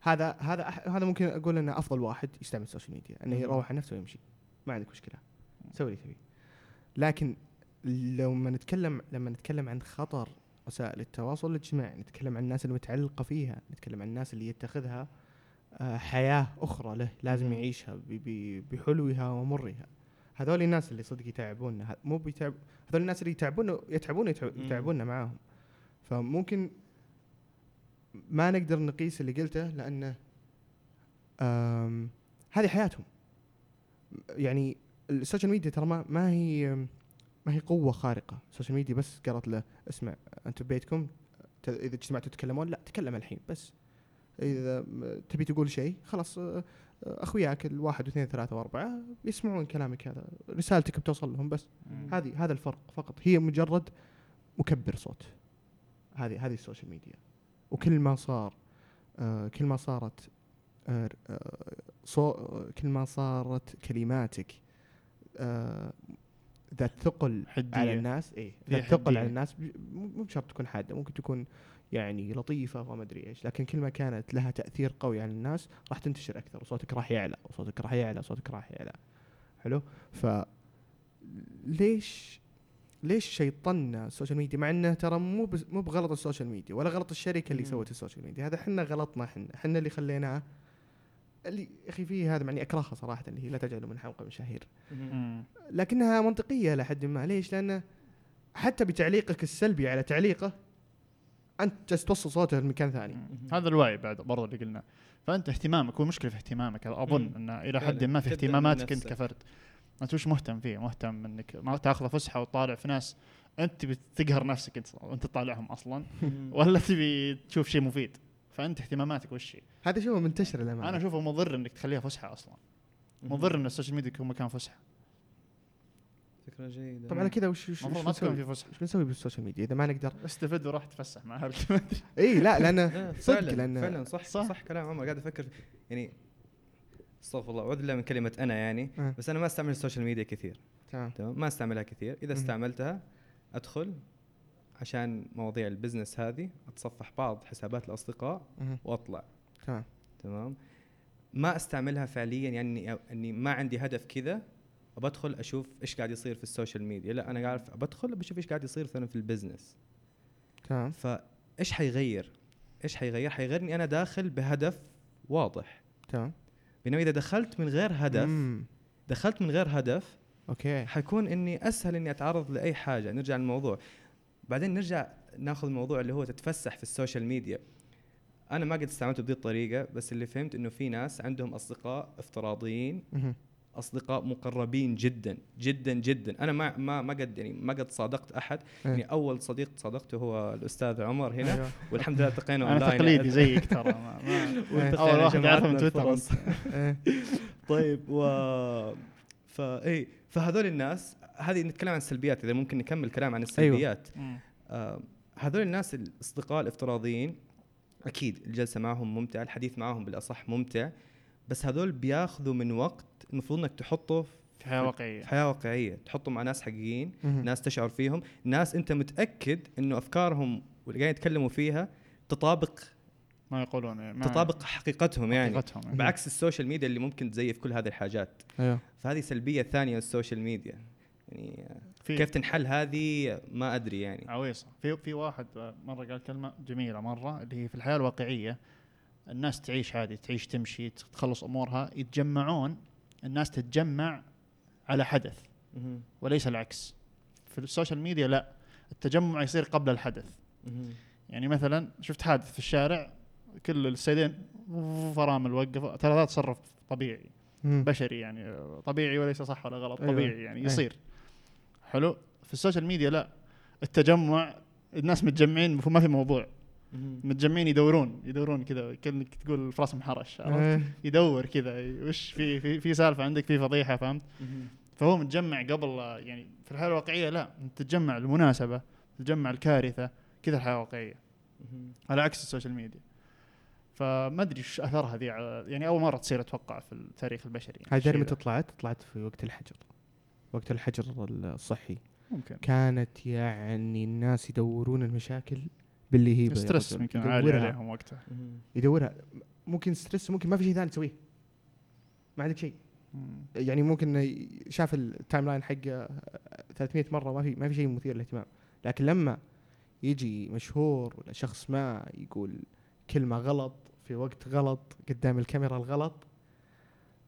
هذا هذا هذا ممكن أقول إنه أفضل واحد يستعمل السوشيال ميديا إنه. يروح عن نفسه ويمشي ما عندك مشكلة سوي اللي تبيه لكن لما نتكلم لما نتكلم عن خطر وسائل التواصل الاجتماعي نتكلم عن الناس المتعلقة فيها نتكلم عن الناس اللي يتخذها آه، حياة أخرى له لازم مم. يعيشها بحلوها ومرها هذول الناس اللي صدق يتعبوننا ه- مو بيتعب هذول الناس اللي يتعبون يتعبون يتعب- مم. يتعبوننا معاهم فممكن ما نقدر نقيس اللي قلته لأنه آم، هذه حياتهم يعني السوشيال ميديا ترى ما, ما هي ما هي قوة خارقة. السوشيال ميديا بس قالت له اسمع انت ببيتكم إذا اجتمعتوا تتكلمون لا تكلم الحين بس. إذا تبي تقول شيء خلاص آه، آه، أخوياك الواحد واثنين ثلاثة وأربعة يسمعون كلامك هذا رسالتك بتوصل لهم بس. هذه هذا الفرق فقط. هي مجرد مكبر صوت. هذه هذه السوشيال ميديا وكل ما صار آه كل ما صارت آه آه صو كل ما صارت كلماتك آه ذات ثقل. على الناس إيه فيها ذات ثقل. على الناس مو بشرط تكون حادة ممكن تكون يعني لطيفة وما أدري إيش لكن كل ما كانت لها تأثير قوي على الناس راح تنتشر أكثر وصوتك راح يعلى وصوتك راح يعلى وصوتك راح يعلى حلو ف ليش ليش شيطنا السوشيال ميديا مع إنه ترى مو مو بغلط السوشيال ميديا ولا غلط الشركة اللي. سوت السوشيال ميديا هذا إحنا غلطنا إحنا إحنا اللي خليناه اللي يا أخي فيه هذا معني أكرهها صراحة اللي هي لا تجعلوا من حمقى مشاهير. لكنها منطقية لحد ما. ليش؟ لأنه حتى بتعليقك السلبي على تعليقه أنت جالس توصل صوته لمكان ثاني. هذا الوعي بعد برضه اللي قلناه فأنت اهتمامك هو مشكلة في اهتمامك. أظن. إنه إلى. حد ما في اهتماماتك أنت. كفرد. أنت وش مهتم فيه؟ مهتم إنك ما تأخذ فسحة وتطالع في ناس أنت تبي تقهر نفسك أنت وانت تطالعهم أصلا. ولا تبي تشوف شيء مفيد. فأنت اهتماماتك وش هي؟ هذا شيء منتشر الامانه أنا أشوفه مضر إنك تخليها فسحة أصلا. مضر إن السوشيال ميديا يكون مكان فسحة. فكرة جيدة. طبعا على كذا وش وش المفروض وش ما تكون نسوي؟ في فسحة. وش بنسوي بالسوشيال ميديا إذا ما نقدر؟ استفد وروح تفسح مع اهلك إي لا لأن لا، صدق فعلا لأن- فعلا صح صح. صح, كلام. عمر قاعد أفكر يعني استغفر الله أعوذ بالله من كلمة أنا يعني آه. بس أنا ما أستعمل السوشيال ميديا كثير. تمام. تمام؟ ما أستعملها كثير. إذا. استعملتها أدخل عشان مواضيع ال business هذه أتصفح بعض حسابات الأصدقاء. وأطلع. تمام. تمام؟ ما أستعملها فعليا يعني إني ما عندي هدف كذا بدخل أشوف إيش قاعد يصير في السوشيال ميديا. لا أنا قاعد بدخل بشوف إيش قاعد يصير مثلا في ال business. تمام. فايش حيغير؟ إيش حيغير؟ حيغيرني أنا داخل بهدف واضح. تمام. بينما إذا دخلت من غير هدف مم. دخلت من غير هدف okay. حيكون إني أسهل إني أتعرض لأي حاجة. نرجع للموضوع. بعدين نرجع ناخذ الموضوع اللي هو تتفسح في السوشيال ميديا أنا ما قد استعملته بهذه الطريقة بس اللي فهمت إنه في ناس عندهم أصدقاء افتراضيين. أصدقاء مقربين جدا جدا جدا أنا ما ما ما قد يعني ما قد صادقت أحد إيه. يعني أول صديق صادقته هو الأستاذ عمر هنا أيوه. والحمد لله التقينا أنا اونلاين تقليدي زيك ترى أول واحد يعرفه من تويتر. إيه. طيب و فاي فهذول الناس هذه نتكلم عن السلبيات إذا ممكن نكمل كلام عن السلبيات. مم. آه هذول الناس الأصدقاء الافتراضيين أكيد الجلسة معهم ممتع الحديث معهم بالأصح ممتع بس هذول بياخذوا من وقت المفروض إنك تحطه في حياة واقعية. في حياة واقعية تحطه مع ناس حقيقيين مهم. ناس تشعر فيهم ناس أنت متأكد إنه أفكارهم واللي قاعدين يتكلموا فيها تطابق ما يقولون يعني ما تطابق حقيقتهم يعني. حقيقتهم يعني. بعكس السوشيال ميديا اللي ممكن تزيف كل هذه الحاجات. أيوه. فهذه سلبية ثانية للسوشيال ميديا. يعني في كيف تنحل هذه ما أدري يعني عويصة في في واحد مرة قال كلمة جميلة مرة اللي هي في الحياة الواقعية الناس تعيش عادي تعيش تمشي تخلص أمورها يتجمعون الناس تتجمع على حدث. وليس العكس في السوشيال ميديا لا التجمع يصير قبل الحدث. يعني مثلا شفت حادث في الشارع كل السيدين فرامل وقفوا ترى هذا تصرف طبيعي. بشري يعني طبيعي وليس صح ولا غلط أيوة. طبيعي يعني أي. يصير حلو في السوشيال ميديا لا التجمع الناس متجمعين ما في موضوع. متجمعين يدورون يدورون كذا كأنك تقول في راس محرش عرفت؟ إيه. يدور كذا وش في في في سالفة عندك في فضيحة فهمت. فهو متجمع قبل يعني في الحياة الواقعية لا تتجمع المناسبة تتجمع الكارثة كذا الحياة الواقعية. على عكس السوشيال ميديا فما أدري إيش أثرها ذي يعني أول مرة تصير أتوقع في التاريخ البشري يعني ذا. متى طلعت؟ طلعت في وقت الحجر وقت الحجر الصحي. ممكن. كانت يعني الناس يدورون المشاكل باللي هي stress. يمكن عالي يدورها عليهم وقتها. يدورها. ممكن stress ممكن ما في شيء ثاني تسويه. ما عندك شيء. يعني ممكن شاف ال timeline حقه 300 مرة ما في ما في شيء مثير للاهتمام. لكن لما يجي مشهور ولا شخص ما يقول كلمة غلط في وقت غلط قدام الكاميرا الغلط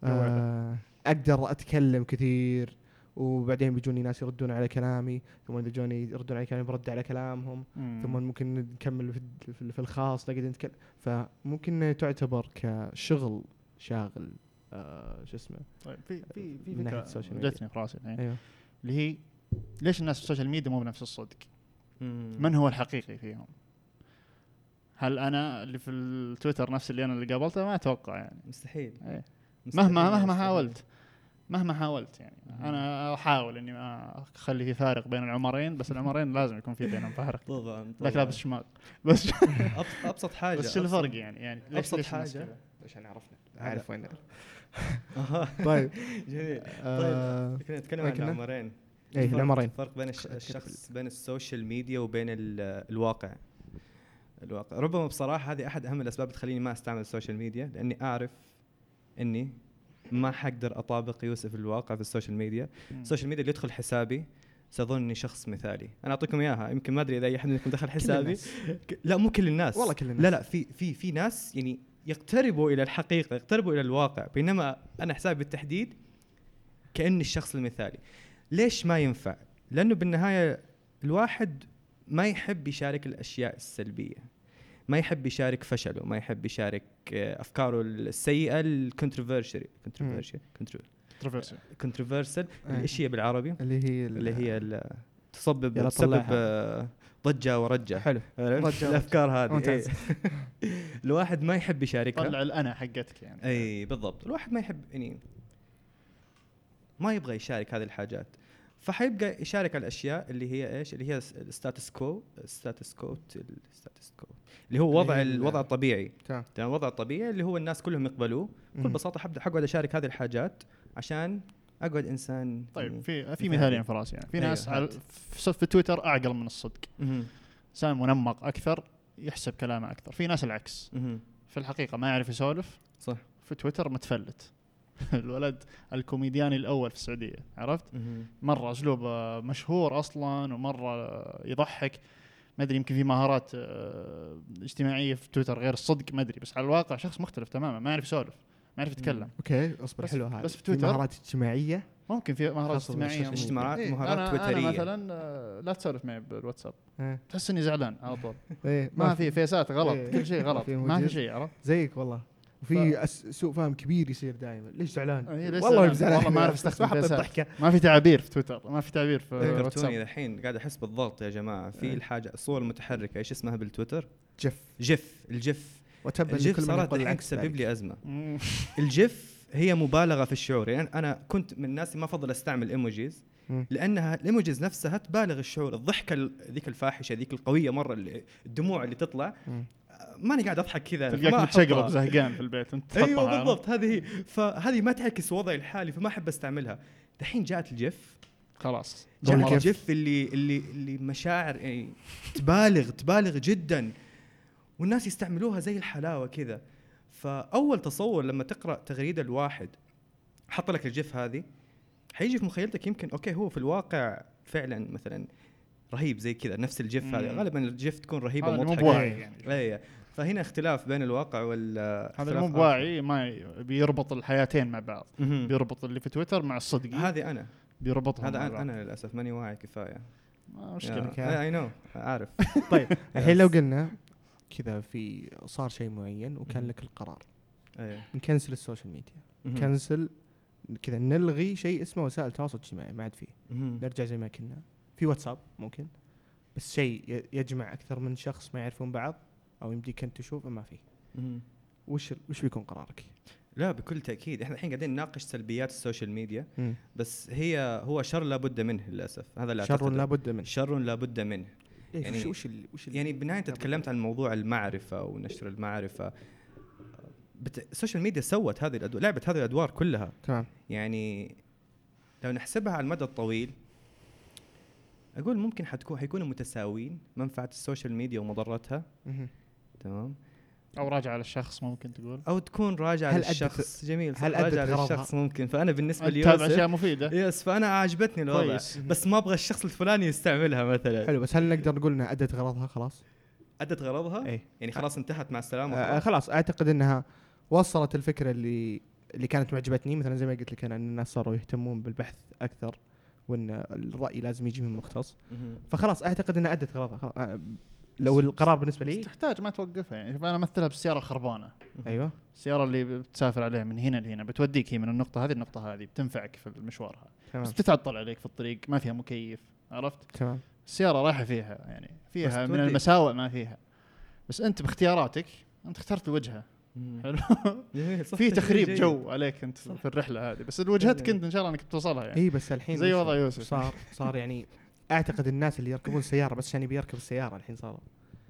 آه أقدر أتكلم كثير. وبعدين بيجوني ناس يردون على كلامي ثم إذا جوني يردون على كلامي برد على كلامهم ثم ممكن نكمل في, في- في الخاص نقعد نتكلم فممكن تعتبر كشغل شاغل آه شو اسمه طيب في في في فكرة السوشيال ميديا. جتني في راسي الحين أيوه اللي هي ليش الناس في السوشيال ميديا مو بنفس الصدق؟ مهم. من هو الحقيقي فيهم؟ هل أنا اللي في التويتر نفس اللي أنا اللي قابلته ما أتوقع يعني مستحيل إيه. مستحيل مهما مهما مستحيل. حاولت مهما حاولت يعني. أنا أحاول إني ما أخلي في فارق بين العمرين بس العمرين لازم يكون في بينهم فارق. طبعا لك. لابس شماغ بس أبسط حاجة بس شو الفرق يعني؟ يعني ليش ليش حاجة. كذا؟ عشان عرفنا اعرف وين. طيب. جميل. آه كنا نتكلم عن؟ العمرين. إيه الفرق- العمرين. الفرق بين الشخص بين السوشيال ميديا وبين ال- الواقع. الواقع. ربما بصراحة هذه أحد أهم الأسباب اللي تخليني ما أستعمل السوشيال ميديا لأني أعرف إني ما حقدر أطابق يوسف الواقع في السوشيال ميديا. السوشيال ميديا اللي يدخل حسابي سيظن إني شخص مثالي. أنا أعطيكم إياها. يمكن ما أدري إذا أي أحد منكم دخل حسابي. لا مو كل الناس. والله كل الناس. لا لا في في في ناس يعني يقتربوا إلى الحقيقة يقتربوا إلى الواقع. بينما أنا حسابي بالتحديد كأني الشخص المثالي. ليش ما ينفع؟ لأنه بالنهاية الواحد ما يحب يشارك الأشياء السلبية. ما يحب يشارك فشله ما يحب يشارك آه، أفكاره السيئة ال controversial controversial controversy controversial آه. إيش هي بالعربي اللي هي ال- اللي هي تسبب تسبب. آه، ضجة ورجة. حلو. الأفكار هذه. ممتاز. إيه. الواحد ما يحب يشاركها. طلع الأنا حقتك يعني. اي بالضبط. الواحد ما يحب يعني ما يبغى يشارك هذه الحاجات. فحيبقى يشارك على الأشياء اللي هي إيش؟ اللي هي ال status quo ال status quo ال status quo اللي هو وضع ال- الوضع الطبيعي. تمام. الوضع الطبيعي اللي هو الناس كلهم يقبلوه. بكل. بساطة حبدا حقعد أشارك هذه الحاجات عشان أقعد إنسان طيب في في مثالي. مثالين في راسي يعني. في أيوه، ناس على- هات. في تويتر أعقل من الصدق. إنسان منمق أكثر يحسب كلامه أكثر. في ناس العكس. في الحقيقة ما يعرف يسولف. صح. في تويتر متفلت. الولد الكوميدياني الأول في السعودية عرفت. مرة أسلوبه مشهور أصلا ومرة يضحك. ما أدري يمكن في مهارات آه، اجتماعية في تويتر غير الصدق ما أدري. بس على الواقع شخص مختلف تماما ما يعرف يسولف ما يعرف يتكلم. okay أصبر حلو هذا بس في تويتر. مهارات اجتماعية؟ ممكن في مهارات اجتماعية. اجتماعات إيه، مهارات أنا تويترية؟ أنا مثلا آه، لا تسولف معي بالواتساب. آه. تحس إني زعلان على طول. إيه ما في فيسات غلط إيه. كل شيء غلط. ما في. شيء عرفت؟ زيك والله. وفي أس- سوء فهم كبير يصير دائما ليش زعلان؟ إيه، ليش والله زعلان؟ والله ما حاط فيسات. الضحكه ما في تعابير في تويتر ما في تعابير في ذكرتوني واتساب الحين قاعد أحس بالضغط يا جماعة في إيه. الحاجة الصور المتحركة إيش اسمها بالتويتر جف جف الجف وتبا الجف صارت الحين تسبب. لي أزمة. الجف هي مبالغة في الشعور يعني أنا كنت من الناس اللي ما أفضل أستعمل إيموجيز. لأنها الإيموجيز نفسها تبالغ الشعور الضحكة ال- ذيك الفاحشة ذيك القوية مرة اللي الدموع اللي تطلع. آه، ماني قاعد أضحك كذا تلقاك متشقلب. زهقان في البيت أنت تحطها أيوه؟ بالضبط. هذه هي فهذه ما تعكس وضعي الحالي فما أحب أستعملها. دحين جاءت الجف خلاص. جاء جاء الجف. اللي اللي اللي مشاعر يعني تبالغ تبالغ جدا. والناس يستعملوها زي الحلاوة كذا. فأول تصور لما تقرأ تغريدة الواحد حط لك الجف هذه. حيجي في مخيلتك يمكن أوكي هو في الواقع فعلا مثلا رهيب زي كذا نفس الجف. هذا غالبا الجف تكون رهيبة بواعي. يعني فهنا اختلاف بين الواقع وال هذا اللي مو بواعي ما بيربط الحياتين مع بعض مهم. بيربط اللي في تويتر مع الصدق هذه أنا بيربطهم هذا أنا. أنا للأسف ماني واعي كفاية أوكي. اي نو عارف طيب الحين لو. قلنا كذا في صار شيء معين وكان. لك القرار إيه ن cancel السوشيال ميديا مهم. cancel كذا نلغي شيء اسمه وسائل التواصل الاجتماعي ما عاد فيه. نرجع زي ما كنا في واتساب ممكن بس شيء يجمع أكثر من شخص ما يعرفون بعض أو يمديك انت تشوفه ما فيه. مهم. وش وش بيكون قرارك؟ لا بكل تأكيد. إحنا الحين قاعدين نناقش سلبيات السوشيال ميديا بس هي هو شر لابد منه للأسف. هذا اللي شر. لابد منه. شر لابد منه. يعني يعني- وش وش يعني لابد تكلمت عن موضوع المعرفة ونشر المعرفة. بت... السوشيال ميديا سوت هذه الادوار لعبت هذه الأدوار كلها. تمام. يعني لو نحسبها على المدى الطويل أقول ممكن حتكون حيكونوا متساويين منفعة السوشيال ميديا ومضرتها. مهم. تمام؟ أو راجع على الشخص ممكن تقول. أو تكون راجعه للشخص. جميل هل أدت راجعه غرضها؟ للشخص ممكن. فأنا بالنسبة لي تتابع أشياء مفيدة. yes فأنا عاجبتني الوضع. كويس. بس ما أبغى الشخص الفلاني يستعملها مثلا. حلو بس هل نقدر نقول إنها أدت غرضها خلاص؟ أدت غرضها؟ إيه. يعني خلاص انتهت مع السلامة آه خلاص. أعتقد إنها وصلت الفكرة اللي اللي كانت معجبتني. مثلا زي ما قلت لك أنا إن الناس صاروا يهتمون بالبحث أكثر وإن الرأي لازم يجي من مختص. فخلاص أعتقد إنها أدت غرضها خلاص. آه، لو القرار بالنسبة لي. تحتاج ما توقفها يعني. أنا أمثلها بالسيارة الخربانة. أيوه. السيارة اللي بتسافر عليها من هنا لهنا بتوديك هي من النقطة هذه النقطه هذه بتنفعك في المشوار هذا. بس بتتعطل عليك في الطريق ما فيها مكيف عرفت؟ تمام. السيارة رايحة فيها يعني فيها من المساوئ ما فيها. بس أنت باختياراتك أنت اخترت الوجهة. حلو؟ في تخريب جيد. جو عليك أنت صح. في الرحلة هذه. بس وجهتك انت إن شاء الله إنك بتوصلها يعني. إي بس الحين زي وضع يوسف. صار صار يعني أعتقد الناس اللي يركبون السياره بس عشان يبي يركب السيارة الحين صاروا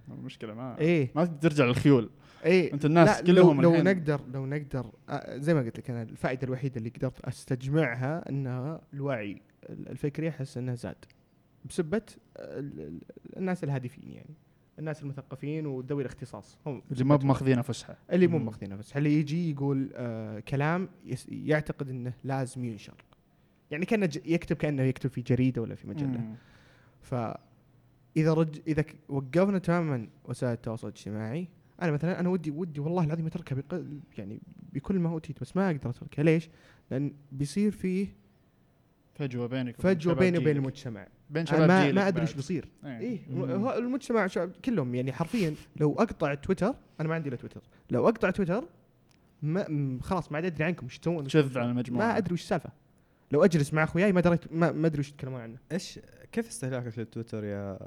المشكلة ما إيه. ما ترجع للخيول. إيه. أنت الناس لا كلهم لو, لو نقدر لو نقدر زي ما قلت لك أنا الفائدة الوحيدة اللي قدرت أستجمعها إنها الوعي ال- الفكري أحس انه زاد. بسبة ال- ال- الناس الهادفين يعني. الناس المثقفين وذوي الاختصاص. هم اللي ما بماخذينها فسحه اللي مو. ماخذينه بس اللي يجي يقول آه كلام يعتقد إنه لازم ينشر. يعني كأنه يكتب كأنه يكتب في جريدة ولا في مجلة. مم. فإذا رج إذا وقفنا تماما وسائل التواصل الاجتماعي أنا مثلا أنا ودي ودي والله العظيم أتركها بق... يعني بكل ما اوتيت بس ما أقدر أتركها ليش؟ لأن بيصير فيه فجوة بينك فجوة شباب بيني وبين. المجتمع بين شباب ما ما أدري. إيش بيصير إيه. إيه مم. هو المجتمع شعب كلهم يعني حرفيا لو أقطع تويتر أنا ما عندي إلا تويتر لو أقطع تويتر ما خلاص ما عاد أدري عنكم إيش تسوون شذ عن المجموعة ما أدري وش السالفة لو أجلس مع أخوياي ما دريت ما, ما أدري وش يتكلمون عنه إيش كيف استهلاكك للتويتر يا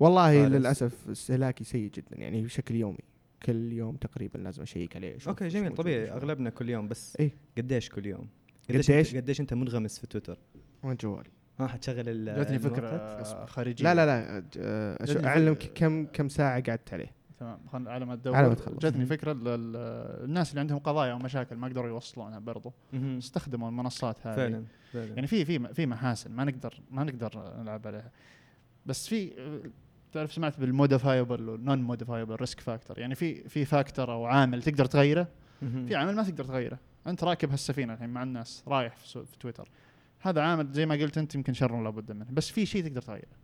والله فارس. للأسف استهلاكي سيء جدا يعني بشكل يومي كل يوم تقريبا لازم أشيك عليه أوكي جميل طبيعي موجود. أغلبنا كل يوم بس إيه. قديش كل يوم قديش؟ انت قديش أنت منغمس في تويتر وين جوالي ها حتشغل ال جاتني؟ فكرة خارجية لا لا لا أعلمك. كم كم ساعة قعدت عليه تمام. خلنا على ما تدور. على ما تخلص. جاتني مهم. فكرة ال- ال- الناس اللي عندهم قضايا أو مشاكل ما قدروا يوصلونها برضو. استخدموا المنصات هذه. فعلا فعلا. يعني في في في محاسن ما نقدر ما نقدر نلعب عليها. بس في تعرف سمعت بال modifiable وال non-modifiable risk factor يعني في في factor أو عامل تقدر تغيره. في عامل ما تقدر تغيره. أنت راكب هالسفينة الحين مع الناس رايح في, في تويتر. هذا عامل زي ما قلت أنت يمكن شر لابد منه. بس في شيء تقدر تغيره.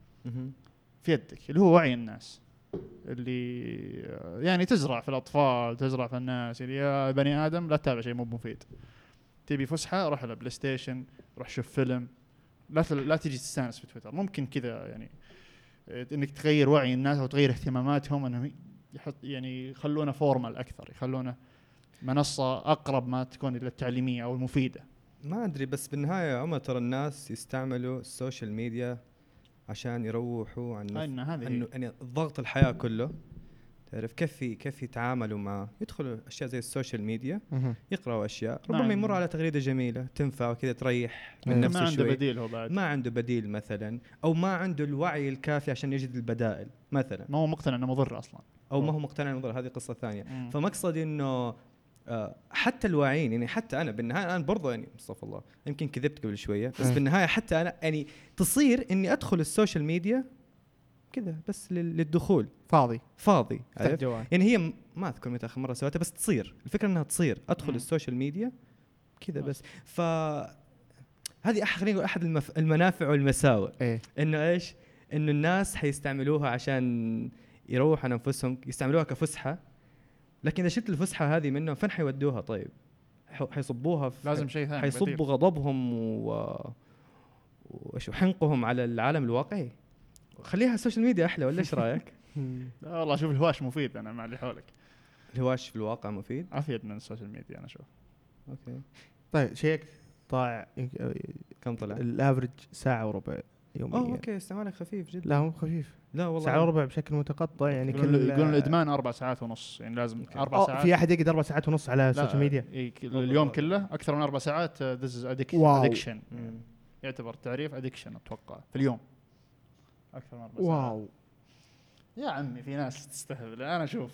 في يدك اللي هو وعي الناس. اللي يعني تزرع في الأطفال تزرع في الناس. اللي يا بني آدم لا تتابع شيء مو مفيد تبي فسحة روح على بلاي ستيشن روح شوف فيلم. لا لا تجي تستانس في تويتر. ممكن كذا يعني إيه، إنك تغير وعي الناس أو تغير اهتماماتهم إنهم يحط يعني يخلونه formal أكثر يخلونه منصة أقرب ما تكون إلى التعليمية أو المفيدة. ما أدري بس بالنهاية عمر ترى الناس يستعملوا السوشيال ميديا عشان يروحوا عن هذه إنه يعني ضغط الحياة كله تعرف؟ كيف كيف يتعاملوا مع يدخلوا أشياء زي السوشيال ميديا يقرأوا أشياء ما ربما عن- يمر على تغريدة جميلة تنفع وكذا تريح من إيه. نفسه ما عنده شوي. بديل هو بعد. ما عنده بديل مثلا أو ما عنده الوعي الكافي عشان يجد البدائل مثلا. ما هو مقتنع إنه مضر أصلا. أو ما هو مقتنع بالموضوع هذه قصة ثانية. مم. فمقصدي إنه حتى الواعيين يعني حتى أنا بالنهاية أنا برضو يعني مصطفى الله يمكن كذبت قبل شوية بس إيه. بالنهاية حتى أنا يعني تصير إني أدخل السوشيال ميديا كذا بس لل- للدخول. فاضي. فاضي يعني هي ما أذكر متى آخر مرة سويتها بس تصير. الفكرة إنها تصير. أدخل مم. السوشيال ميديا كذا بس. ف هذه أح- خلينا نقول أحد المف... المنافع والمساوئ. إيه. إنه إيش؟ إنه الناس حيستعملوها عشان يروحوا عن انفسهم يستعملوها كفسحة. لكن إذا شلت الفسحة هذه منهم فين حيودوها طيب؟ حيصبوها في لازم شيء ثاني. حيصبوا غضبهم و وايش وحنقهم على العالم الواقعي خليها السوشيال ميديا أحلى ولا إيش رأيك؟ لا والله أشوف الهواش مفيد أنا مع اللي حولك الهواش في الواقع مفيد أفيد من السوشيال ميديا أنا أشوف okay طيب check طالع كم طلع؟ ال average ساعة وربع أوه يوميا okay استعمالك خفيف جدا. لا مو خفيف. لا والله. ساعة وربع بشكل متقطع يعني كل يقولون الإدمان أربع ساعات ونص يعني لازم okay. أربع ساعات. في أحد يقعد أربع ساعات ونص على السوشيال ميديا إيه، اليوم كله أكثر من أربع ساعات this is. addiction. يعتبر تعريف addiction أتوقع في اليوم. أكثر من أربع ساعات. wow. يا عمي في ناس تستهبل. أنا أشوف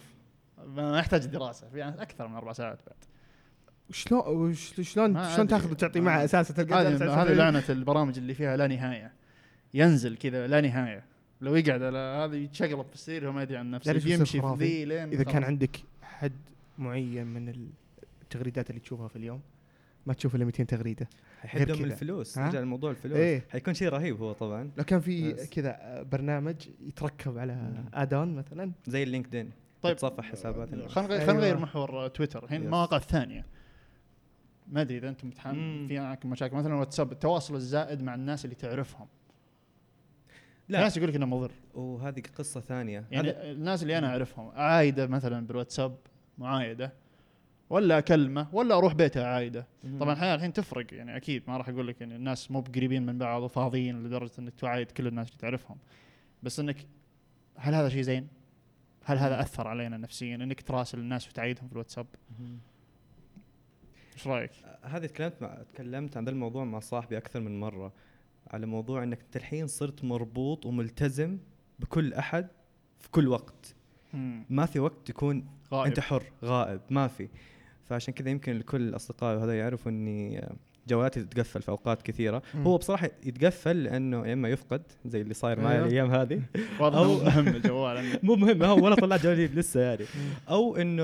ما يحتاج دراسة في ناس أكثر من أربع ساعات بعد. شلون شلون شلون. تاخذ وتعطي معه. أساسا تلقى هذه لعنة البرامج اللي فيها لا نهاية. ينزل كذا لا نهاية لو يقعد على هذا يتشقلب في السرير وما يدري عن نفسه يمشي في؟ ذي لين إذا كان. عندك حد معين من التغريدات اللي تشوفها في اليوم ما تشوف إلا 200 تغريدة حيحدهم كذا. الفلوس ها؟ نرجع لموضوع الفلوس إيه. حيكون شيء رهيب هو طبعا لو كان في. كذا برنامج يتركب على مم. ادون مثلا زي اللينكدين طيب تصفح حسابات. خلينا نغير أيوة. خلينا نغير محور تويتر الحين. المواقع الثانية ما أدري إذا أنتم متحمل. في معكم مشاكل مثلا واتساب التواصل الزائد مع الناس اللي تعرفهم لا. ناس يقول لك إنه مضر وهذه قصة ثانية يعني هذا- الناس اللي أنا أعرفهم عايدة مثلا بالواتساب معايدة ولا أكلمه ولا أروح بيته عايدة طبعا الحياة الحين تفرق يعني أكيد ما راح أقول لك إن الناس مو بقريبين من بعض وفاضيين لدرجة إنك تعايد كل الناس اللي تعرفهم بس إنك هل هذا شيء زين؟ هل هذا أثر علينا نفسيا إنك تراسل الناس وتعيدهم في الواتساب؟ إيش رأيك؟ هذه تكلمت مع تكلمت عن ذا الموضوع مع صاحبي أكثر من مرة على موضوع إنك أنت الحين صرت مربوط وملتزم بكل أحد في كل وقت. ما في وقت تكون غائب. أنت حر غائب ما في. فعشان كذا يمكن الكل اصدقائي وهذا يعرفوا إني جوالاتي تتقفل في أوقات كثيرة. مم. هو بصراحة يتقفل لأنه يا إما يفقد زي اللي صاير معي أيوه. الأيام هذه واضح إنه مهم الجوال. مو مهم هو ولا طلعت جوالي لسه يعني. أو إنه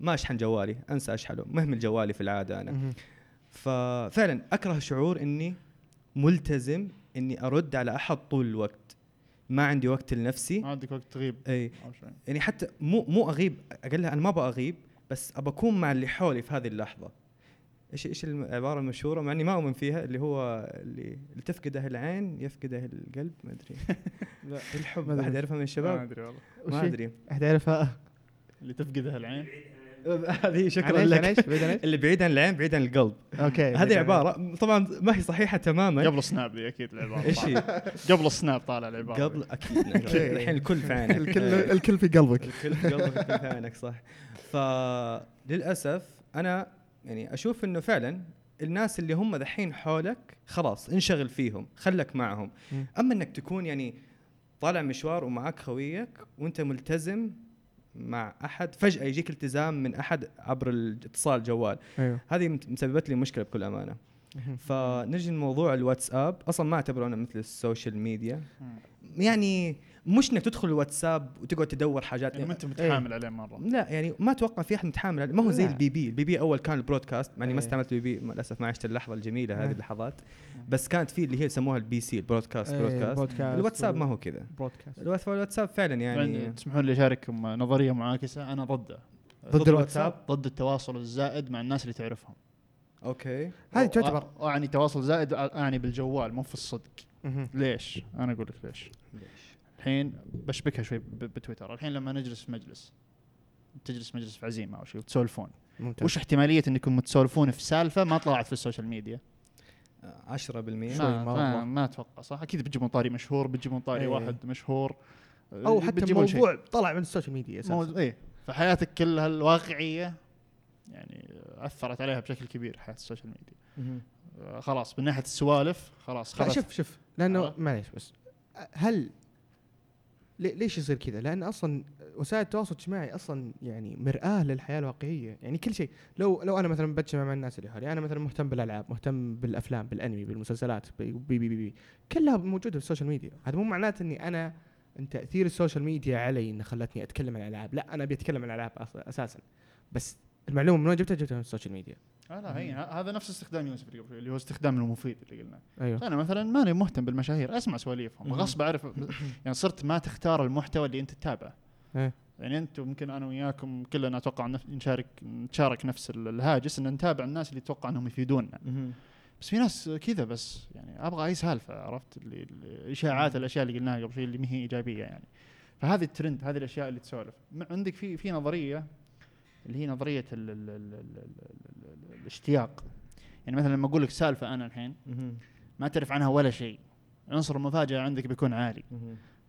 ما أشحن جوالي أنسى أشحنه. مهمل جوالي في العادة أنا. مهم. ففعلا أكره شعور إني ملتزم إني أرد على أحد طول الوقت. ما عندي وقت لنفسي. ما عندك وقت تغيب. إي. يعني حتى مو مو أغيب. اقلها أنا ما أبغى أغيب بس ابى أكون مع اللي حولي في هذه اللحظة. إيش إيش العباره المشهوره مع إني ما أؤمن فيها اللي هو اللي, اللي تفقده العين يفقده القلب. ما أدري. لا. الحب. ما أدري. أحد يعرفها من ما الشباب أدري والله. ما؟ أدري. أحد يعرفها؟ اللي تفقدها العين. هذه شكرا؟ عن لك؟ بعيد عن إيش؟ اللي بعيد عن العين بعيد عن القلب okay هذه عبارة طبعا ما هي صحيحة تماما قبل سناب ذي أكيد العبارة إيش هي؟ قبل السناب طالع العبارة قبل أكيد أكيد. الحين الكل في عينك الكل الكل في قلبك الكل في قلبك الكل في عينك صح فللاسف أنا يعني أشوف إنه فعلا الناس اللي هم دحين حولك خلاص انشغل فيهم خلك معهم. أما إنك تكون يعني طالع مشوار ومعك خويك وأنت ملتزم مع أحد فجأة يجيك التزام من أحد عبر الاتصال جوال. أيوه. هذه مسببت لي مشكلة بكل أمانة. فنجي لموضوع الواتساب. أصلا ما اعتبره أنا مثل السوشيال ميديا. يعني مش إنك تدخل الواتساب وتقعد تدور حاجات. يعني ما أنت متحامل عليه مرة. لا يعني ما أتوقع في أحد متحامل عليه. ما هو زي لا. ال BB. ال BB أول كان ال broadcast. مع اني ما إيه. استعملت ال BB. للأسف ما عشت اللحظة الجميلة هذه إيه. اللحظات. بس كانت في اللي هي يسموها ال BC ال broadcast إيه، broadcast. broadcast الواتساب ما هو كذا. broadcast الواتساب الواتساب فعلا يعني يعني تسمحون لي اشارككم نظرية معاكسة. أنا ضده ضد الواتساب ضد التواصل الزائد مع الناس اللي تعرفهم. okay. هذه تعتبر اعني تواصل زائد أعني بالجوال مو في الصدق. ليش؟ أنا أقول لك ليش؟ الحين بشبكها شوي بتويتر. الحين لما نجلس في مجلس تجلس مجلس في عزيمة أو شيء وتسولفون. ممتاز. وش احتمالية إنكم تسولفون في سالفة ما طلعت في السوشيال ميديا؟ 10% شوي ما. ما, ما أتوقع صح. أكيد بتجيبون طاري مشهور بتجيبون طاري إيه. واحد مشهور. أو حتى بتجيبون شيء. موضوع طلع من السوشيال ميديا أساسا. إيه. فحياتك كلها الواقعية يعني أثرت عليها بشكل كبير حياة السوشيال ميديا. آه، خلاص من ناحية السوالف خلاص لا خلاص. شوف شوف لأنه؟ معليش بس هل ليش يصير كذا؟ لأن أصلا وسائل التواصل الاجتماعي أصلا يعني مرآة للحياة الواقعية، يعني كل شيء لو لو أنا مثلا بجتمع مع الناس اللي حولي، أنا مثلا مهتم بالألعاب، مهتم بالأفلام، بالأنمي، بالمسلسلات، بي بي بي, بي. كلها موجودة في السوشيال ميديا، هذا مو معناته إني أنا إن تأثير السوشيال ميديا علي إنه خلتني أتكلم عن الألعاب، لا أنا أبي أتكلم عن الألعاب أساسا بس المعلومة من وين جبتها؟ جبتها من السوشيال ميديا. آه لا هي هذا نفس استخدام يوسف اللي هو استخدام المفيد اللي قلنا. أيوه. أنا مثلا ماني مهتم بالمشاهير أسمع سواليفهم. غصب أعرف يعني صرت ما تختار المحتوى اللي أنت تتابعه. إيه. يعني انت ممكن أنا وياكم كلنا أتوقع نشارك نتشارك نفس ال- الهاجس إن نتابع الناس اللي أتوقع إنهم يفيدوننا بس في ناس كذا بس يعني أبغى أي سالفة عرفت؟ اللي الإشاعات الأشياء اللي قلناها قبل شوي اللي ما هي إيجابية يعني. فهذه الترند هذه الأشياء اللي تسولف. عندك في في نظرية اللي هي نظرية الـ الـ الـ الـ الـ الـ الـ الـ الاشتياق. يعني مثلا لما أقول لك سالفة أنا الحين ما تعرف عنها ولا شيء. عنصر المفاجأة عندك بيكون عالي.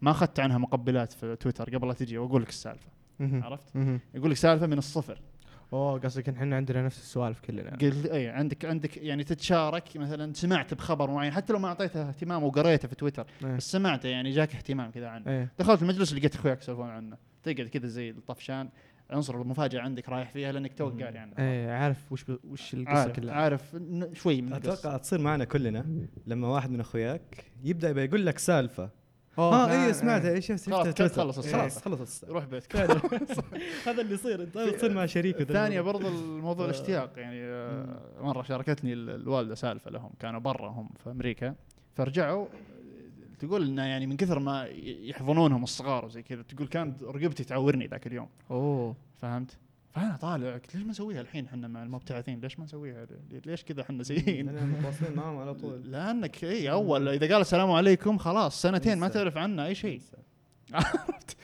ما أخذت عنها مقبلات في تويتر قبل لا تجي وأقول لك السالفة. عرفت؟ يقول لك سالفة من الصفر. أوه قصدك إحنا عندنا نفس السوالف كلنا. قلت إي عندك عندك يعني تتشارك مثلا سمعت بخبر معين حتى لو ما أعطيته اهتمام وقريته في تويتر إيه. بس سمعته يعني جاك اهتمام كذا عنه. إيه. دخلت المجلس لقيت أخوياك يسولفون عنه. تقعد كذا زي الطفشان. عنصر المفاجأة عندك رايح فيها لأنك توك قاري عنه إيه عارف وش ب... وش القصة عارف كلها. عارف ن- شوي من أتوقع تصير معنا كلنا لما واحد من أخوياك يبدأ يبي يقول لك سالفة. فلان، اي سمعتها إيه. إيش خلاص،. خلص السالفة. خلص. روح بيتك هذا اللي يصير انت تصير مع شريك الثانية برضو الموضوع الاشتياق يعني آه، مرة شاركتني ال- الوالدة سالفة لهم كانوا برا هم في أمريكا فرجعوا تقول إنه يعني من كثر ما يحضنونهم الصغار وزي كذا تقول كانت رقبتي تعورني ذاك اليوم. أوه. فهمت؟ فأنا طالع قلت ليش ما نسويها الحين إحنا مع المبتعثين؟ ليش ما نسويها؟ لي- ليش كذا إحنا سيئين متواصلين معهم على طول. لأنك إي أول إذا قال السلام عليكم خلاص سنتين ما. تعرف عنه أي شيء. عرفت؟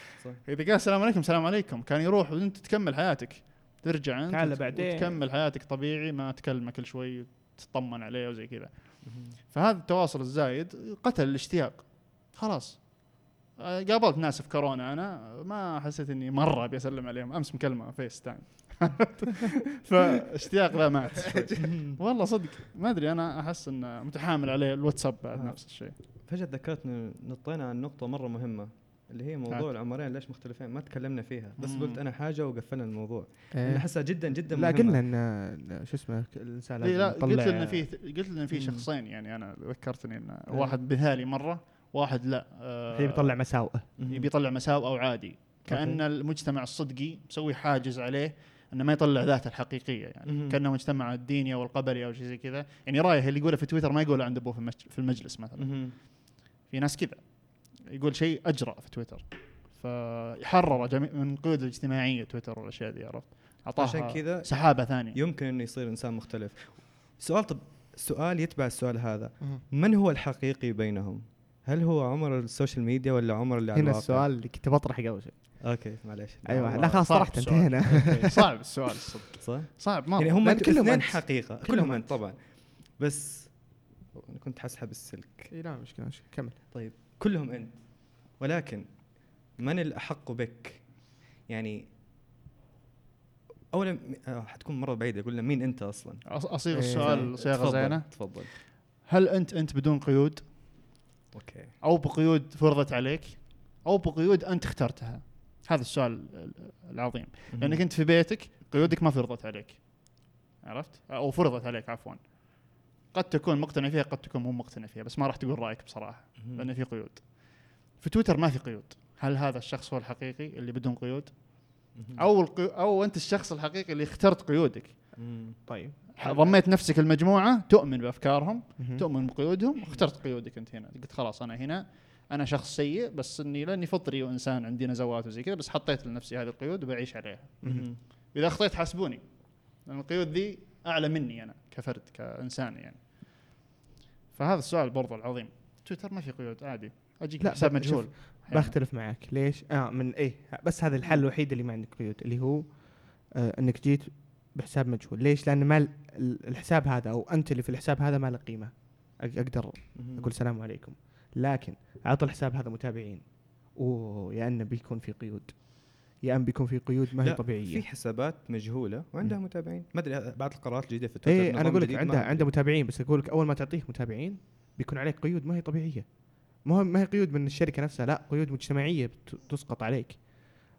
إذا قال السلام عليكم السلام عليكم كان يروح وأنت تكمل حياتك. ترجع أنت تعال بعدين. وتكمل حياتك طبيعي ما تكلمه كل شوي تطمن عليه وزي كذا. فهذا التواصل الزايد قتل الاشتياق. خلاص. آه، قابلت ناس في كورونا أنا ما حسيت إني مرة أبي أسلم عليهم. أمس مكلمه FaceTime فاشتياق ذا مات. والله صدق. ما أدري أنا أحس ان متحامل عليه الواتساب بعد نفس الشيء. فجأة ذكرتني نطينا عن نقطة مرة مهمة. اللي هي موضوع هات. العمرين ليش مختلفين ما تكلمنا فيها بس مم. قلت أنا حاجة وقفلنا الموضوع إيه. أنا احسها جدا جدا لا. قلنا إن شو اسمه الإنسان إيه لا قلت لنا في قلت لنا في مم. شخصين يعني أنا ذكرتني إن إيه. واحد مثالي مرة واحد لا آه، يبي يطلع مساوئة. يبي يطلع مساوئ أو عادي كأن المجتمع الصدقي مسوي حاجز عليه إنه ما يطلع ذاته الحقيقية يعني مهم. كأنه مجتمع الديني أو القبلي أو شيء زي كذا يعني رأيه اللي يقوله في تويتر ما يقوله عند أبوه في المج- في المجلس مثلا مهم. في ناس كذا يقول شيء أجرأ في تويتر فحرر جميع من القيود الاجتماعية تويتر والأشياء دي عرفت أعطاها عشان كذا سحابة ثانية يمكن إنه يصير إنسان مختلف سؤال طب سؤال يتبع السؤال هذا. من هو الحقيقي بينهم؟ هل هو عمر السوشيال ميديا ولا عمر اللي على هنا؟ السؤال اللي كنت بطرحه قبل شوي okay معليش أيوه لا خلاص طرحت. انتهينا صعب السؤال الصدق صح؟ صعب مره يعني هم كلهم الاثنين أنت. حقيقة كلهم. أنت طبعا بس كنت حسحب السلك إي لا مشكلة مشكلة. كمل طيب كلهم أنت. ولكن من الأحق بك؟ يعني اولا آه، حتكون مرة بعيدة أقول مين أنت أصلا؟ أصيغ إيه. السؤال صياغه تفضل، زينة. تفضل. هل أنت أنت بدون قيود؟ أوكي. أو بقيود فرضت عليك؟ أو بقيود أنت اخترتها؟ هذا السؤال ال- العظيم. لأنك أنت في بيتك قيودك ما فرضت عليك. عرفت؟ أو فرضت عليك عفوا. قد تكون مقتنع فيها قد تكون مو مقتنع فيها بس ما راح تقول رأيك بصراحة. لأن في قيود في تويتر ما في قيود هل هذا الشخص هو الحقيقي اللي بدون قيود. أو القيو أو أنت الشخص الحقيقي اللي اخترت قيودك. طيب ضميت نفسك المجموعة تؤمن بأفكارهم. تؤمن بقيودهم واخترت قيودك أنت هنا قلت خلاص أنا هنا أنا شخص سيء بس إني لأني فطري وإنسان عندي نزوات وزي كذا بس حطيت لنفسي هذه القيود وبعيش عليها. إذا أخطيت حاسبوني لأن القيود ذي أعلى مني أنا كفرد كإنسان يعني فهذا السؤال برضو العظيم. تويتر ما في قيود عادي. أجيك لا، حساب مجهول. بختلف معك. ليش؟ آه من إيه بس هذا الحل الوحيد اللي ما عندك قيود اللي هو آه إنك جيت بحساب مجهول. ليش؟ لأن ما ال- ال- الحساب هذا أو أنت اللي في الحساب هذا ما له قيمة. أقدر. أقول السلام عليكم. لكن اعطى الحساب هذا متابعين. أوه يا إنه بيكون في قيود. يا ان بيكون في قيود ما هي لا، طبيعية. في حسابات مجهولة وعندها متابعين. ما أدري بعد القرارات الجديدة في تويتر إيه أنا أقول لك جديد عنده ما- عنده متابعين بس أقول لك أول ما تعطيه متابعين بيكون عليك قيود ما هي طبيعية. ما ما هي قيود من الشركة نفسها لا قيود مجتمعية تسقط عليك.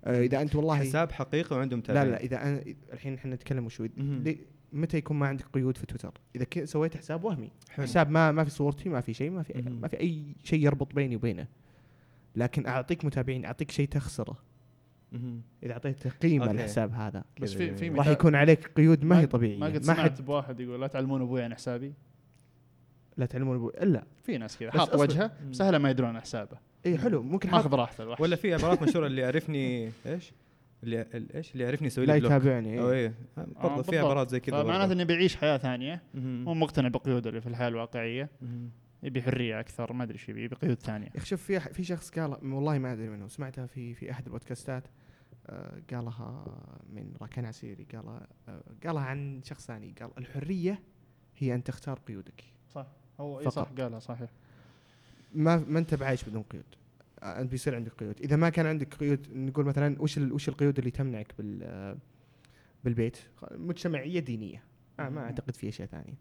آه إذا أنت والله حساب حقيقي وعنده لا متابعين. لا إذا أنا الحين إحنا نتكلم. ليه- متى يكون ما عندك قيود في تويتر؟ إذا سويت حساب وهمي. حلو. حساب ما ما في صورتي ما في شيء ما في. ما في أي شيء يربط بيني وبينه. لكن أعطيك متابعين أعطيك شيء تخسره. إذا أعطيته قيمة okay. الحساب هذا بس في في. راح يكون عليك قيود ما هي ما طبيعية قد ما سمعت حد بواحد يقول لا تعلمون أبوي عن حسابي لا تعلمون أبو... إلا في ناس كذا حاط. وجهه. سهلة ما يدرون عن حسابه إي حلو ممكن ماخذ راحته ولا في عبارات مشهورة اللي يعرفني إيش؟ اللي ال- إيش؟ اللي يعرفني يسوي لا لي block يتابعني أو إيه. إيه آه، برضه في. عبارات زي كذا فمعناته برضه. انه بيعيش حياة ثانية. مو مقتنع بقيوده اللي في الحياة الواقعية. يبي حرية أكثر ما أدري إيش يبي قيود ثانية شوف في في شخص قال والله ما أدري منه سمعتها في في أحد البودكاستات قالها من راكان عسيري قالها آه، قالها عن شخص ثاني قال الحرية هي أن تختار قيودك. صح. هو إي. صح قالها صحيح. ما ما أنت بعايش بدون قيود. آه، أنت بيصير عندك قيود. إذا ما كان عندك قيود نقول مثلا وش وش القيود اللي تمنعك بال آه، بالبيت؟ مجتمعية دينية. آه ما. أعتقد في أشياء ثانية.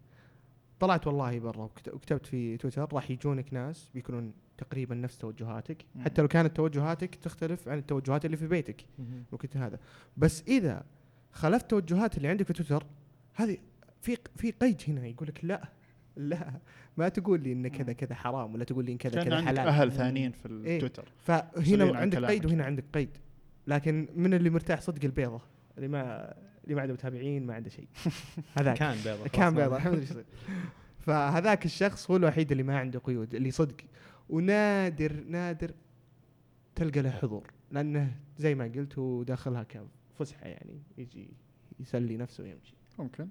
طلعت والله برا وكت- وكتبت في تويتر راح يجونك ناس بيكونون تقريبا نفس توجهاتك مم. حتى لو كانت توجهاتك تختلف عن التوجهات اللي في بيتك. وكنت هذا بس إذا خالفت التوجهات اللي عندك في تويتر هذه في في قيد هنا يقول لك لا لا ما تقول لي إن كذا. كذا حرام ولا تقول لي إن كذا كذا عندك حلال أهل ثانيين في إيه. التويتر فهنا مسؤولين عن عندك كلامك. قيد وهنا عندك قيد لكن من اللي مرتاح صدق البيضة اللي ما اللي ما عنده متابعين ما عنده شيء. هذاك. كان بيضة كان بيضة الحمد لله. فهذاك الشخص هو الوحيد اللي ما عنده قيود اللي صدق. ونادر نادر تلقى له حضور. لأنه زي ما قلت هو داخلها كفسحة يعني يجي يسلي نفسه ويمشي. ممكن.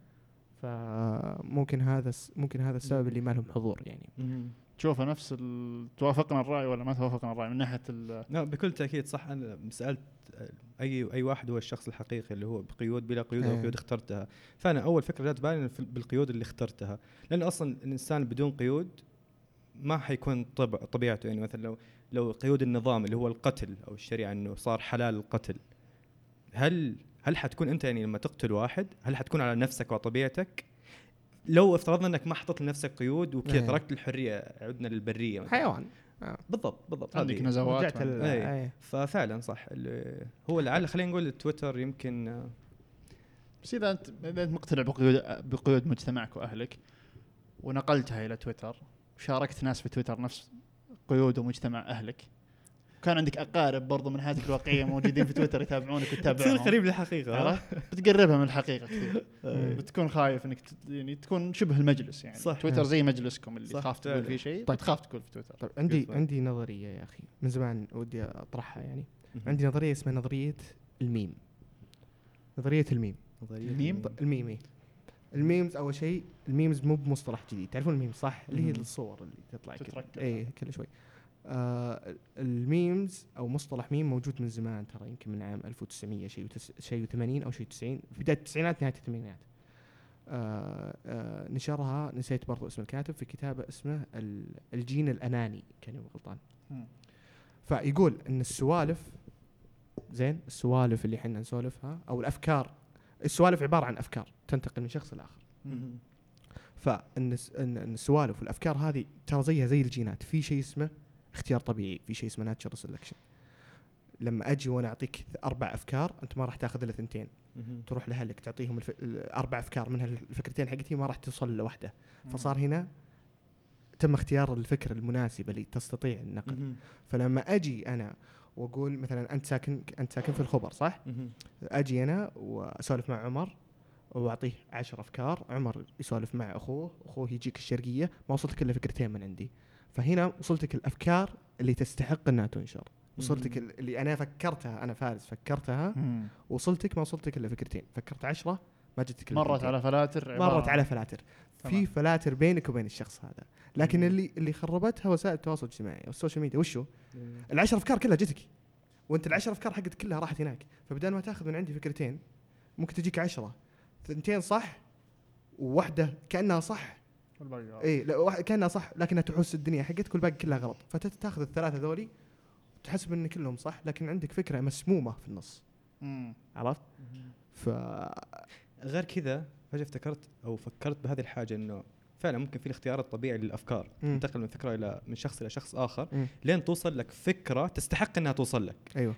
فممكن هذا ممكن هذا السبب اللي ما لهم حضور يعني. تشوفه نفس. توافقنا الرأي ولا ما توافقنا الرأي من ناحية ال... لا بكل تأكيد صح أنا سألت أي أي واحد هو الشخص الحقيقي اللي هو بقيود بلا قيود أو إيه. قيود اخترتها فأنا أول فكرة جات بالي في- بالقيود اللي اخترتها لأن أصلا الإنسان بدون قيود ما حيكون طبع طبيعته يعني مثلا لو لو قيود النظام اللي هو القتل أو الشريعة إنه صار حلال القتل هل هل حتكون أنت يعني لما تقتل واحد هل حتكون على نفسك وطبيعتك لو افترضنا انك ما حطيت لنفسك قيود وكذا إيه. تركت الحرية عدنا للبرية مثلاً. حيوان بالضبط بالضبط عندك. نزوات إيه. إيه. ففعلا صح ال- هو لعل خلينا نقول تويتر يمكن آه، بس إذا انت إذا أنت مقتنع بقيود بقيود مجتمعك وأهلك ونقلتها إلى تويتر وشاركت ناس في تويتر نفس قيود ومجتمع أهلك كان عندك أقارب برضو من حياتك الواقعية موجودين في تويتر يتابعونك تصير وتتابعهم قريب للحقيقه؟ بتقربها من الحقيقة كثير إيه. بتكون خايف إنك ت- يعني تكون شبه المجلس يعني صح. تويتر زي مجلسكم اللي تخاف تقول. فيه شيء طيب. بتخاف تقول في تويتر طيب عندي عندي نظرية يا أخي من زمان ودي أطرحها يعني. عندي نظرية اسمها نظرية الميم نظرية الميم نظرية الميم؟ الميم إيه. الميمز أول شيء الميمز مو بمصطلح جديد تعرفون ال memes صح اللي هي. الصور اللي تطلع كذا تتركب. اي كل شوي آه ال memes أو مصطلح ميم موجود من زمان ترى يمكن من عام 1900 شيء شيء و80 أو شيء 90 في بداية التسعينات نهاية الثمانينات آه آه نشرها نسيت برضو اسم الكاتب في كتابه اسمه ال- الجين الأناني كان مو غلطان. فيقول إن السوالف زين السوالف اللي إحنا نسولفها أو الأفكار السوالف عبارة عن أفكار تنتقل من شخص لاخر. فإن السوالف والأفكار هذه ترى زيها زي الجينات في شيء اسمه اختيار طبيعي في شيء اسمه ناتشر سelection لما أجي وأنا أعطيك أربع أفكار أنت ما راح تاخذ إلا ثنتين. تروح لأهلك تعطيهم الف... الاربع أفكار منها الفكرتين حقتي ما راح توصل لوحده فصار هنا تم اختيار الفكرة المناسبه اللي تستطيع النقل. فلما أجي أنا وأقول مثلا أنت ساكن أنت ساكن في الخبر صح؟ أجي أنا وأسولف مع عمر وأعطيه عشر أفكار عمر يسولف مع أخوه أخوه يجيك الشرقية ما وصلتك إلا فكرتين من عندي. فهنا وصلتك الأفكار اللي تستحق إنها تنشر. وصلتك ال- اللي أنا فكرتها أنا فارس فكرتها. وصلتك ما وصلتك إلا فكرتين. فكرت عشرة ما جتك مرت. على فلاتر مرت على فلاتر. في. فلاتر بينك وبين الشخص هذا. لكن مم. اللي اللي خربتها وسائل التواصل الاجتماعي والسوشيال ميديا. وشو؟ العشر أفكار كلها جتك. وأنت العشر أفكار حقتك كلها راحت هناك. فبدال ما تاخذ من عندي فكرتين ممكن تجيك عشرة. ثنتين صح وواحدة كأنها صح. والباقي اي لا كأنها صح لكنها تحس الدنيا حقتك والباقي كلها غلط فتاخذ الثلاثة ذولي وتحسب ان كلهم صح لكن عندك فكرة مسمومة في النص مم. عرفت؟ ف غير كذا فجأة افتكرت أو فكرت بهذه الحاجة إنه فعلا ممكن في الاختيار الطبيعي للأفكار مم. تنتقل من فكرة إلى من شخص إلى شخص آخر مم. لين توصل لك فكرة تستحق إنها توصل لك أيوه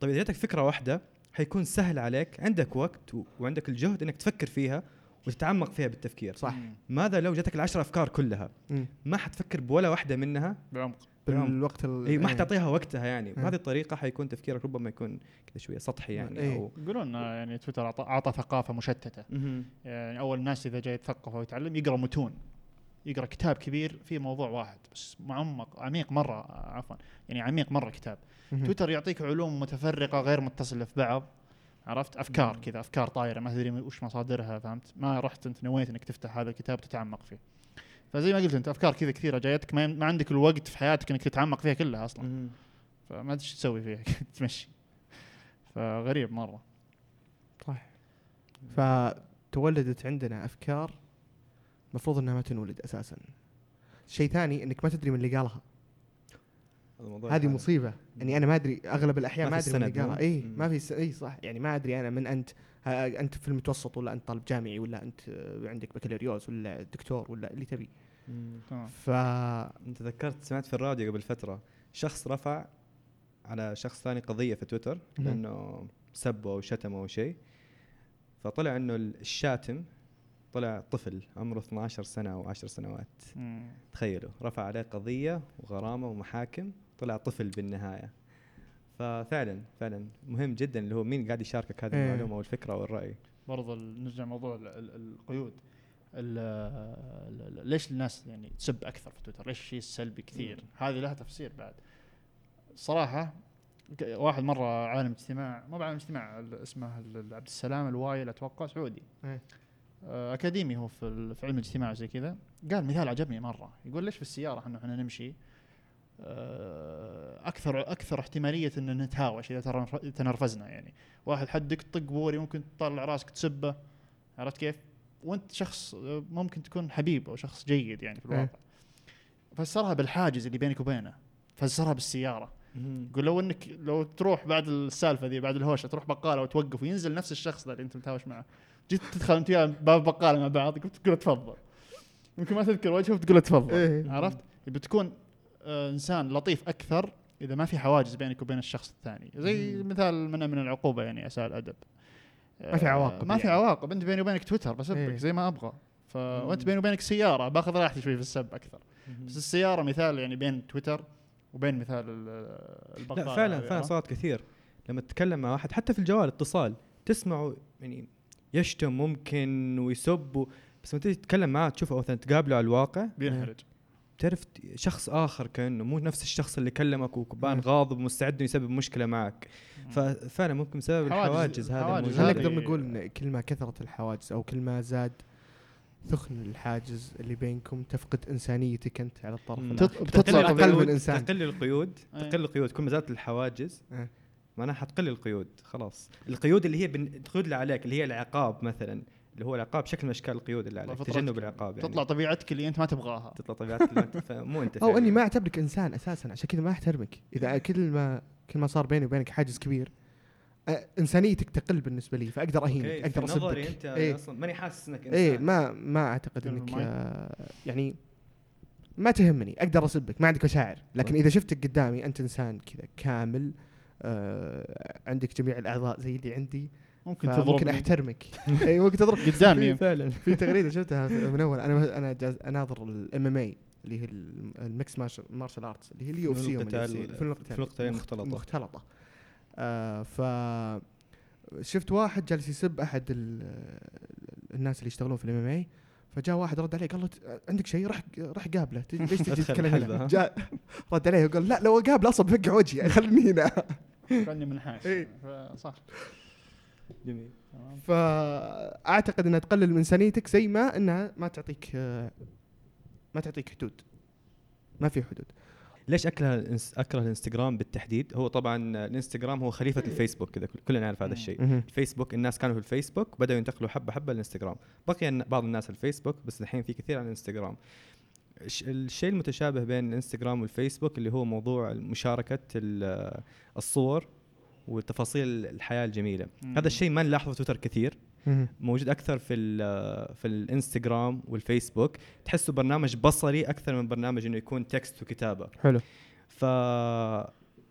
طيب إذا جاتك فكرة واحدة حيكون سهل عليك عندك وقت و- وعندك الجهد إنك تفكر فيها وتتعمق فيها بالتفكير صح مم. ماذا لو جاتك العشر أفكار كلها مم. ما حتفكر بولا واحدة منها بعمق بالوقت ال- اي ما إيه. حتعطيها وقتها يعني مم. بهذه الطريقة حيكون تفكيرك ربما يكون كذا شوية سطحي يعني إيه. أو يقولون آه، يعني تويتر اعطى ثقافة مشتتة مهم. يعني أول الناس إذا جاي يتثقف أو يتعلم يقرأ متون يقرأ كتاب كبير في موضوع واحد بس معمق عميق مرة آه، عفوا يعني عميق مرة كتاب. تويتر يعطيك علوم متفرقة غير متصلة في بعض عرفت؟ أفكار. كذا أفكار طايرة ما تدري وش مصادرها فهمت؟ ما رحت أنت نويت إنك تفتح هذا الكتاب وتتعمق فيه. فزي ما قلت أنت أفكار كذا كثيرة جايتك ما, ما عندك الوقت في حياتك إنك تتعمق فيها كلها أصلا. فما أدري إيش تسوي فيها تمشي. فغريب مرة. صح فتولدت عندنا أفكار المفروض إنها ما تنولد أساسا. شيء ثاني إنك ما تدري من اللي قالها. هذه. مصيبة يعني أنا ما أدري أغلب الأحيان ما أدري من مو؟ اي. ما في س... اي صح يعني ما أدري أنا من أنت أنت في المتوسط ولا أنت طالب جامعي ولا أنت عندك بكالوريوس ولا دكتور ولا اللي تبي. تمام ف أنت ذكرت سمعت في الراديو قبل فترة شخص رفع على شخص ثاني قضية في تويتر. لأنه سبه أو شتمه أو شيء فطلع إنه الشاتم طلع طفل عمره 12 سنة أو 10 سنوات مم. تخيلوا رفع عليه قضية وغرامة ومحاكم طلع طفل بالنهاية ففعلا فعلا مهم جدا اللي هو مين قاعد يشاركك هذه إيه. المعلومة أو الفكرة أو الراي برضه نرجع موضوع ال- ال- القيود ال- ال- ال- ليش الناس يعني تسب أكثر في تويتر؟ ليش الشيء السلبي كثير؟ هذه لها تفسير بعد. صراحة واحد مرة عالم اجتماع مو بعالم اجتماع ال- اسمه ال- عبد السلام الوايل أتوقع سعودي. إيه. آه، أكاديمي هو في في علم الاجتماع زي كذا قال مثال عجبني مرة يقول ليش في السيارة إحنا إحنا نمشي أكثر أكثر احتمالية إن نتهاوش إذا تنرفزنا يعني واحد حدك طق بوري ممكن تطلع راسك تسبه عرفت كيف؟ وأنت شخص آه، ممكن تكون حبيب أو شخص جيد يعني في إيه. الواقع فسرها بالحاجز اللي بينك وبينه فسرها بالسيارة يقول لو إنك لو تروح بعد السالفة ذي بعد الهوشة تروح بقالة وتوقف وينزل نفس الشخص ذا اللي أنت متهاوش معه جيت تدخل أنت وياه باب بقالة مع بعض قلت تقول تفضل يمكن ما تذكر وجهه وتقول تفضل إيه. عرفت؟ بتكون آه إنسان لطيف أكثر إذا ما في حواجز بينك وبين الشخص الثاني. زي مثال من من العقوبة يعني اساء الأدب. ما في آه، عواقب ما في يعني. عواقب. أنت بيني وبينك تويتر بسبك إيه. زي ما أبغى. ف... وأنت بيني وبينك سيارة باخذ راحتي شوي في السب أكثر. بس السيارة مثال يعني بين تويتر وبين مثال ال- البقالة لا فعلا هذه، فعلا؟ صارت كثير. لما تتكلم مع واحد حتى في الجوال اتصال تسمعه يعني يشتم ممكن ويسب. بس لما تيجي تتكلم معاه تشوفه مثلا تقابله على الواقع بينحرج. تعرف شخص آخر كأنه مو نفس الشخص اللي كلمك وبان مم. غاضب ومستعد إنه يسبب مشكلة معك. ففعلا ممكن بسبب حواجز- الحواجز هذا. هل نقدر نقول إن كل ما كثرت الحواجز أو كل ما زاد ثخن الحاجز اللي بينكم تفقد إنسانيتك أنت على الطرف بتطلع أقل من إنسان. تقل القيود أي. تقل القيود. كل ما زادت الحواجز أه. معناها حتقل القيود خلاص. القيود اللي هي بن... القيود اللي عليك اللي هي العقاب مثلا. اللي هو العقاب شكل من أشكال القيود اللي عليك. تجنب العقاب يعني تطلع طبيعتك اللي أنت ما تبغاها تطلع طبيعتك اللي أنت- مو أنت أو إني. ما أعتبرك إنسان أساسا عشان كذا ما أحترمك إذا كل ما كل ما صار بيني وبينك حاجز كبير إنسانيتك تقل بالنسبة لي فأقدر أهينك أقدر في نظري اسبك أنت إيه. أصلا ماني حاسس إنك إنسان إيه ما ما أعتقد إنك. آه يعني ما تهمني أقدر اسبك ما عندك مشاعر لكن. إذا شفتك قدامي أنت إنسان كذا كامل آه عندك جميع الأعضاء زي اللي عندي ممكن ممكن تضربني أحترمك. إي ممكن تضرب قدامي. في فعلا. في تغريدة شفتها في- من أول. أنا أنا جالس أناظر ال MMA اللي هي ال- ال mixed martial arts اللي هي ال UFC فنون القتال- فنون القتال. فنون القتال مخ- المختلطة. مختلطة. آه ف شفت واحد جالس يسب أحد ال- الناس اللي يشتغلون في ال MMA فجاء واحد رد عليه قال له عندك شيء؟ راح راح قابله. ليش تجي تتكلم هنا؟ جاء رد عليه وقال لا لو أقابله أصلا بفقع وجهي خليني هنا. كاني منحاش. إيه. جميل تمام. فأعتقد إنها تقلل من انسانيتك زي ما إنها ما تعطيك ما تعطيك حدود ما في حدود ليش أكره أكره الإنستغرام بالتحديد هو طبعا الإنستغرام هو خليفة الفيسبوك كذا كل- كلنا نعرف هذا. الشيء. الفيسبوك الناس كانوا في الفيسبوك بدأوا ينتقلوا حبة حبة للانستغرام بقي بعض الناس الفيسبوك بس الحين في كثير على الإنستغرام الش- الشيء المتشابه بين الإنستغرام والفيسبوك اللي هو موضوع مشاركة ال- الصور وتفاصيل الحياة الجميلة. مم. هذا الشيء ما نلاحظه في تويتر كثير. مهم. موجود أكثر في ال- في الإنستغرام والفيسبوك. تحسه برنامج بصري أكثر من برنامج إنه يكون تكست وكتابة. حلو.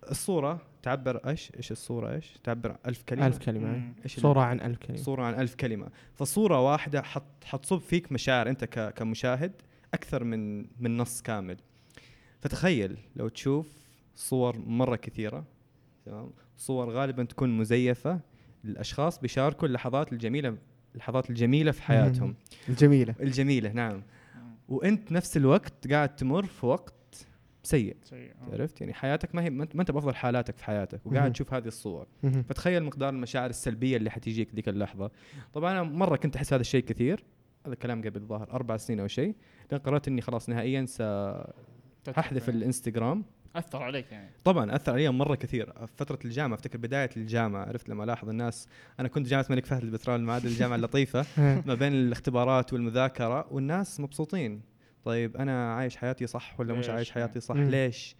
فالصوره تعبر إيش؟ إيش الصورة إيش؟ تعبر ألف كلمة. ألف كلمة مم. إيش ال- صورة عن ألف كلمة. صورة عن ألف كلمة. فصورة واحدة حط حتصب فيك مشاعر أنت ك- كمشاهد أكثر من من نص كامل. فتخيل لو تشوف صور مرة كثيرة تمام صور غالبا تكون مزيفة الأشخاص بيشاركوا اللحظات الجميلة اللحظات الجميلة في حياتهم الجميلة الجميلة نعم مم. وأنت نفس الوقت قاعد تمر في وقت سيء سيء. آه. عرفت يعني حياتك ما هي ما انت بأفضل حالاتك في حياتك وقاعد. تشوف هذه الصور. فتخيل مقدار المشاعر السلبية اللي حتيجيك ذيك اللحظة طبعا أنا مرة كنت أحس هذا الشيء كثير هذا الكلام قبل ظاهر أربع سنين أو شيء لأن قررت إني خلاص نهائيا ساحذف تتفق. الإنستغرام أثر عليك يعني. طبعا أثر علي مرة كثير. في فترة الجامعة أفتكر بداية الجامعة عرفت لما ألاحظ الناس أنا كنت جامعة الملك فهد البترول المعادن الجامعة اللطيفة ها. ما بين الاختبارات والمذاكرة والناس مبسوطين. طيب أنا عايش حياتي صح ولا مش؟ عايش حياتي صح؟ مم. ليش؟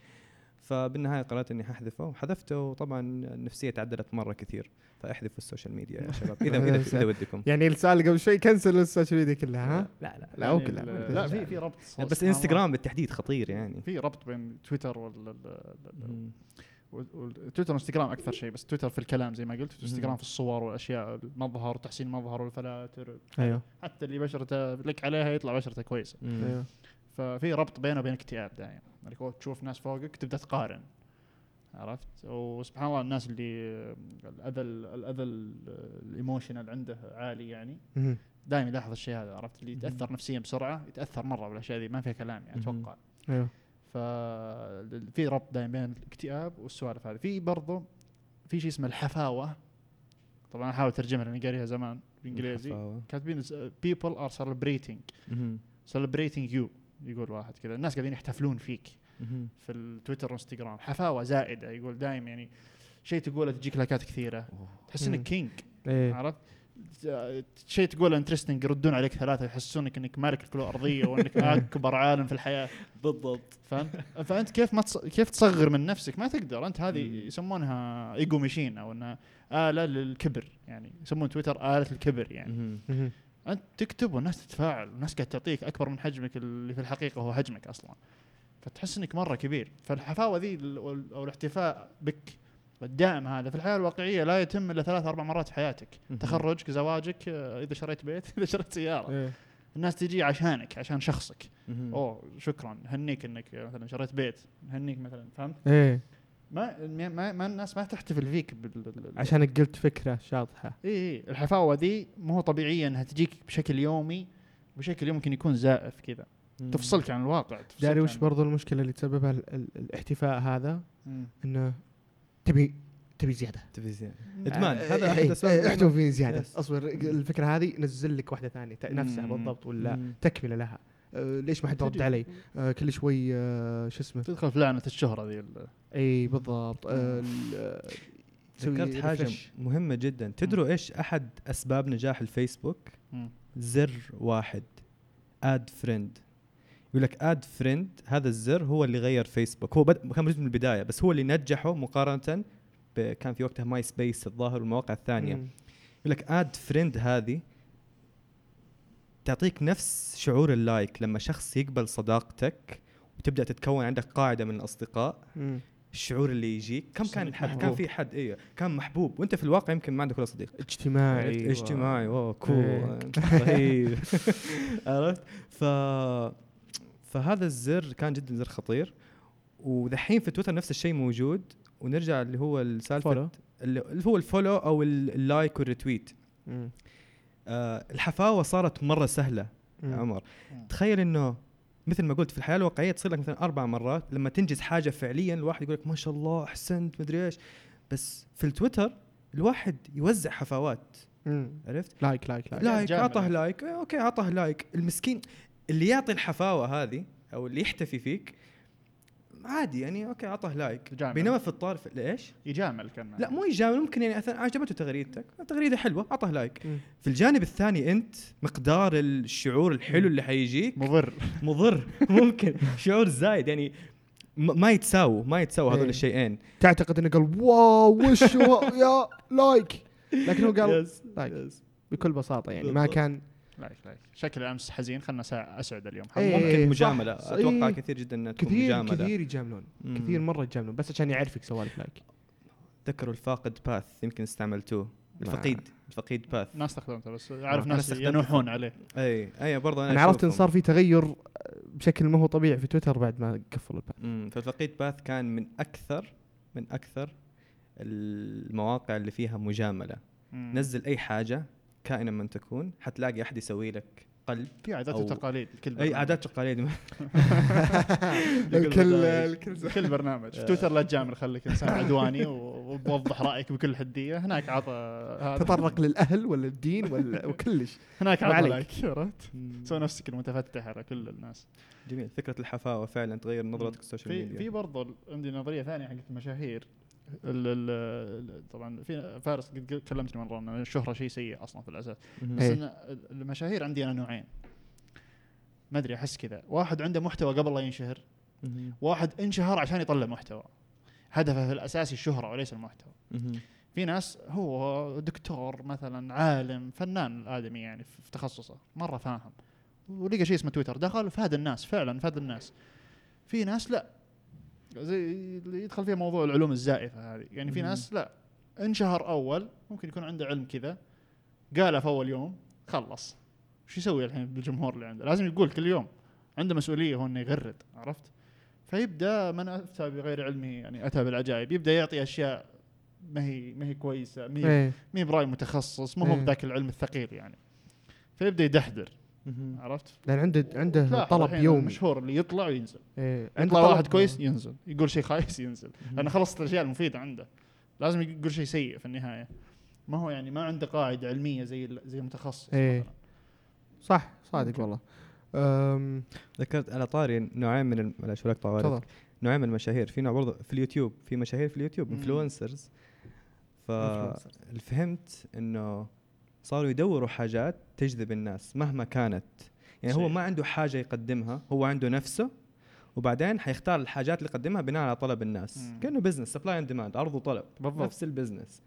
فبالنهاية قررت إني حذفه وحذفته وطبعا النفسيه تعدلت مرة كثير. فاحذفوا ال social media يا شباب. إذا إذا إذا ودكم. يعني السؤال قبل شوي cancel ال social media كلها ها؟ لا لا لا. يعني لا ال- لا في في ربط بس. إنستغرام بالتحديد خطير يعني. في ربط بين تويتر وال تويتر وإنستغرام أكثر شيء بس تويتر في الكلام زي ما قلت. إنستغرام في الصور والأشياء المظهر وتحسين المظهر وال filters أيوه. حتى اللي بشرته لك عليها يطلع بشرته كويسه. أيوه. ففي ربط بينه وبين اكتئاب دائما يعني تشوف ناس فوقك تبدأ تقارن. عرفت؟ وسبحان الله الناس اللي الأذى الأذى الإيموشنال عنده عالي يعني. دائما يلاحظ الشيء هذا عرفت؟ اللي يتأثر نفسيا بسرعة يتأثر مرة بالأشياء ذي ما فيها كلام يعني. أتوقع. أيوه. ففي ربط دائما بين الاكتئاب والسوالف هذه. في برضو في شيء اسمه الحفاوة. طبعا أحاول أترجمها لأني قاريها زمان بالإنجليزي. كاتبين people are celebrating. celebrating you يقول واحد كذا. الناس قاعدين يحتفلون فيك. في التويتر والانستغرام. حفاوة زائدة يقول دائم يعني شيء تقوله تجيك لايكات كثيرة. تحس. إنك king إيه. عرفت؟ شيء تقوله interesting يردون عليك ثلاثة يحسونك إنك مالك الكره الأرضية وإنك أكبر عالم في الحياة. بالضبط. فهمت؟ فأنت كيف ما تص... كيف تصغر من نفسك؟ ما تقدر. أنت هذه. يسمونها ego machine أو إنها آلة للكبر يعني يسمون تويتر آلة الكبر يعني. أنت تكتب والناس تتفاعل والناس قاعد تعطيك أكبر من حجمك اللي في الحقيقة هو حجمك أصلا. فتحس إنك مرة كبير. فالحفاوة ذي أو الاحتفاء بك الدائم هذا في الحياة الواقعية لا يتم إلا ثلاث أربع مرات في حياتك. تخرجك زواجك آه، إذا شريت بيت إذا شريت سيارة. إيه. الناس تجي عشانك عشان شخصك. أوه شكرا. هنيك إنك مثلا شريت بيت. هنيك مثلا فهمت؟ إيه. ما ما, ما الناس ما تحتفل فيك بال عشانك قلت فكرة شاطحة. اي اي الحفاوة ذي مو طبيعيه انها تجيك بشكل يومي بشكل ممكن يكون زائف كذا. تفصلك عن الواقع داري وش برضو المشكلة اللي تسببها ال- ال- الاحتفاء هذا؟ مم. إنه تبي تبي زيادة. تلفزيون إدمان. آه، هذا إيه، احد إيه، اسباب احتوى فيه زيادة. Yes. أصبر الفكرة هذه نزل لك واحدة ثانية ت- نفسها. بالضبط ولا مم. تكملة لها. آه، ليش ما حد رد علي؟ آه، كل شوي آه، شو اسمه؟ تدخل في لعنة الشهرة ذي ال- إي بالضبط. آه، آه، ذكرت حاجة. مهمة جدا. تدروا إيش أحد أسباب نجاح الفيسبوك؟ مم. زر واحد. add friend يقول لك add friend هذا الزر هو اللي غير فيسبوك هو بد... كان موجود من البداية بس هو اللي نجحه مقارنة ب... كان في وقتها ماي سبيس الظاهر والمواقع الثانية. يقول لك add friend هذه تعطيك نفس شعور ال like لما شخص يقبل صداقتك وتبدأ تتكون عندك قاعدة من الأصدقاء. مم. الشعور اللي يجيك. كم كان صديق حد كان. في حد إيه كان محبوب. وأنت في الواقع يمكن ما عندك ولا صديق. اجتماعي. اجتماعي. اوه cool إيه. رهيب عرفت؟ ف فهذا الزر كان جدا زر خطير ودحين في تويتر نفس الشيء موجود ونرجع اللي هو السالفه. اللي اللي هو ال follow أو ال- ال like وال retweet. آه الحفاوة صارت مرة سهلة يا مم. عمر مم. تخيل إنه مثل ما قلت في الحياة الواقعية تصير لك مثلا أربع مرات لما تنجز حاجة فعليا الواحد يقول لك ما شاء الله أحسنت مدري إيش بس في التويتر الواحد يوزع حفاوات. عرفت like like like like. أعطاه like okay أعطاه like المسكين اللي يعطي الحفاوة هذه أو اللي يحتفي فيك عادي يعني okay اعطاه like. جامد. بينما في الطرف ليش؟ يجامل كان لا مو يجامل ممكن يعني أثناء عجبته تغريدتك. تغريدة حلوة اعطاه like. مم. في الجانب الثاني أنت مقدار الشعور الحلو اللي حيجيك. مضر. مضر. ممكن. شعور زايد يعني م- ما يتساووا ما يتساووا هذول إيه. الشيئين. تعتقد إنه قال واو وش هو؟ يا لايك. لكن هو قال يس لايك. يس بكل بساطة يعني ما. كان لايك لايك شكل امس حزين خلنا أسعد اليوم إيه. حظ. ممكن مجامله صح. أتوقع إيه. كثير جدا إنها تكون كثير مجاملة كثير يجاملون. كثير مرة يجاملون بس عشان يعرفك سوالف لايك تذكروا الفاقد باث يمكن استعملتوه الفقيد الفقيد باث ما استخدمته بس اعرف أنا ناس. ينوحون عليه أي أي برضه أنا أنا عرفت إن. صار في تغير بشكل ما هو طبيعي في تويتر بعد ما قفلوا البث امم فالفقيد باث كان من أكثر من أكثر المواقع اللي فيها مجاملة مم. نزل أي حاجة كائنا من تكون حتلاقي أحد يسوي لك قلب في عادات وتقاليد كل أي برنامج. عادات وتقاليد. الكل. الكل كل برنامج. في تويتر لا تجامل خليك إنسان عدواني وبوضح رأيك بكل حدية. هناك عطى تطرق للأهل ولا الدين ولا وكلش. هناك عطى. like عرفت؟ سوي نفسك المتفتح على كل الناس. جميل. فكرة الحفاوة فعلا تغير نظرتك في ال social media في برضه عندي نظرية ثانية حقت المشاهير. ال ال طبعا في فارس قد كلمتني مرة ان الشهرة شيء سيء أصلا في الأساس. بس إيه. إن المشاهير عندي أنا نوعين. ما أدري أحس كذا. واحد عنده محتوى قبل لا ينشهر. واحد انشهر عشان يطلع محتوى. هدفه في الاساسي الشهرة وليس المحتوى. في ناس هو دكتور مثلا عالم فنان الادمي يعني في في تخصصه. مرة فاهم. ولقى شيء اسمه تويتر. دخل فاد الناس فعلا فاد الناس. في ناس لا. زي اللي يدخل فيها موضوع العلوم الزائفة هذه. يعني في. ناس لا انشهر أول ممكن يكون عنده علم كذا قالها في أول يوم خلص. وش يسوي الحين بالجمهور اللي عنده؟ لازم يقول كل يوم. عنده مسؤولية هو إنه يغرد عرفت؟ فيبدأ من أفتى بغير علمه يعني أتى بالعجائب يبدأ يعطي أشياء ما هي ما هي كويسة ما هي هي برأي متخصص ما هو إيه. بذاك العلم الثقيل يعني. فيبدأ يدحدر. عرفت لأن عنده عنده طلب يومي المشهور اللي يطلع وينزل إيه. عنده يطلع واحد كويس ينزل يقول شيء خايس ينزل. لأنه خلصت الأشياء المفيدة عنده لازم يقول شيء سيء في النهاية ما هو يعني ما عنده قاعدة علمية زي زي المتخصص إيه. مثلاً. صح صادق. والله أم، ذكرت على طاري نوعين من معلش ولا نوعين من المشاهير في نوع برضه في اليوتيوب في مشاهير في اليوتيوب. influencers. Influencers. ففهمت إنه صاروا يدوروا حاجات تجذب الناس مهما كانت يعني هو. ما عنده حاجة يقدمها هو عنده نفسه وبعدين حيختار الحاجات اللي يقدمها بناء على طلب الناس مم. كأنه business supply and demand عرض وطلب بالضبط نفس ال business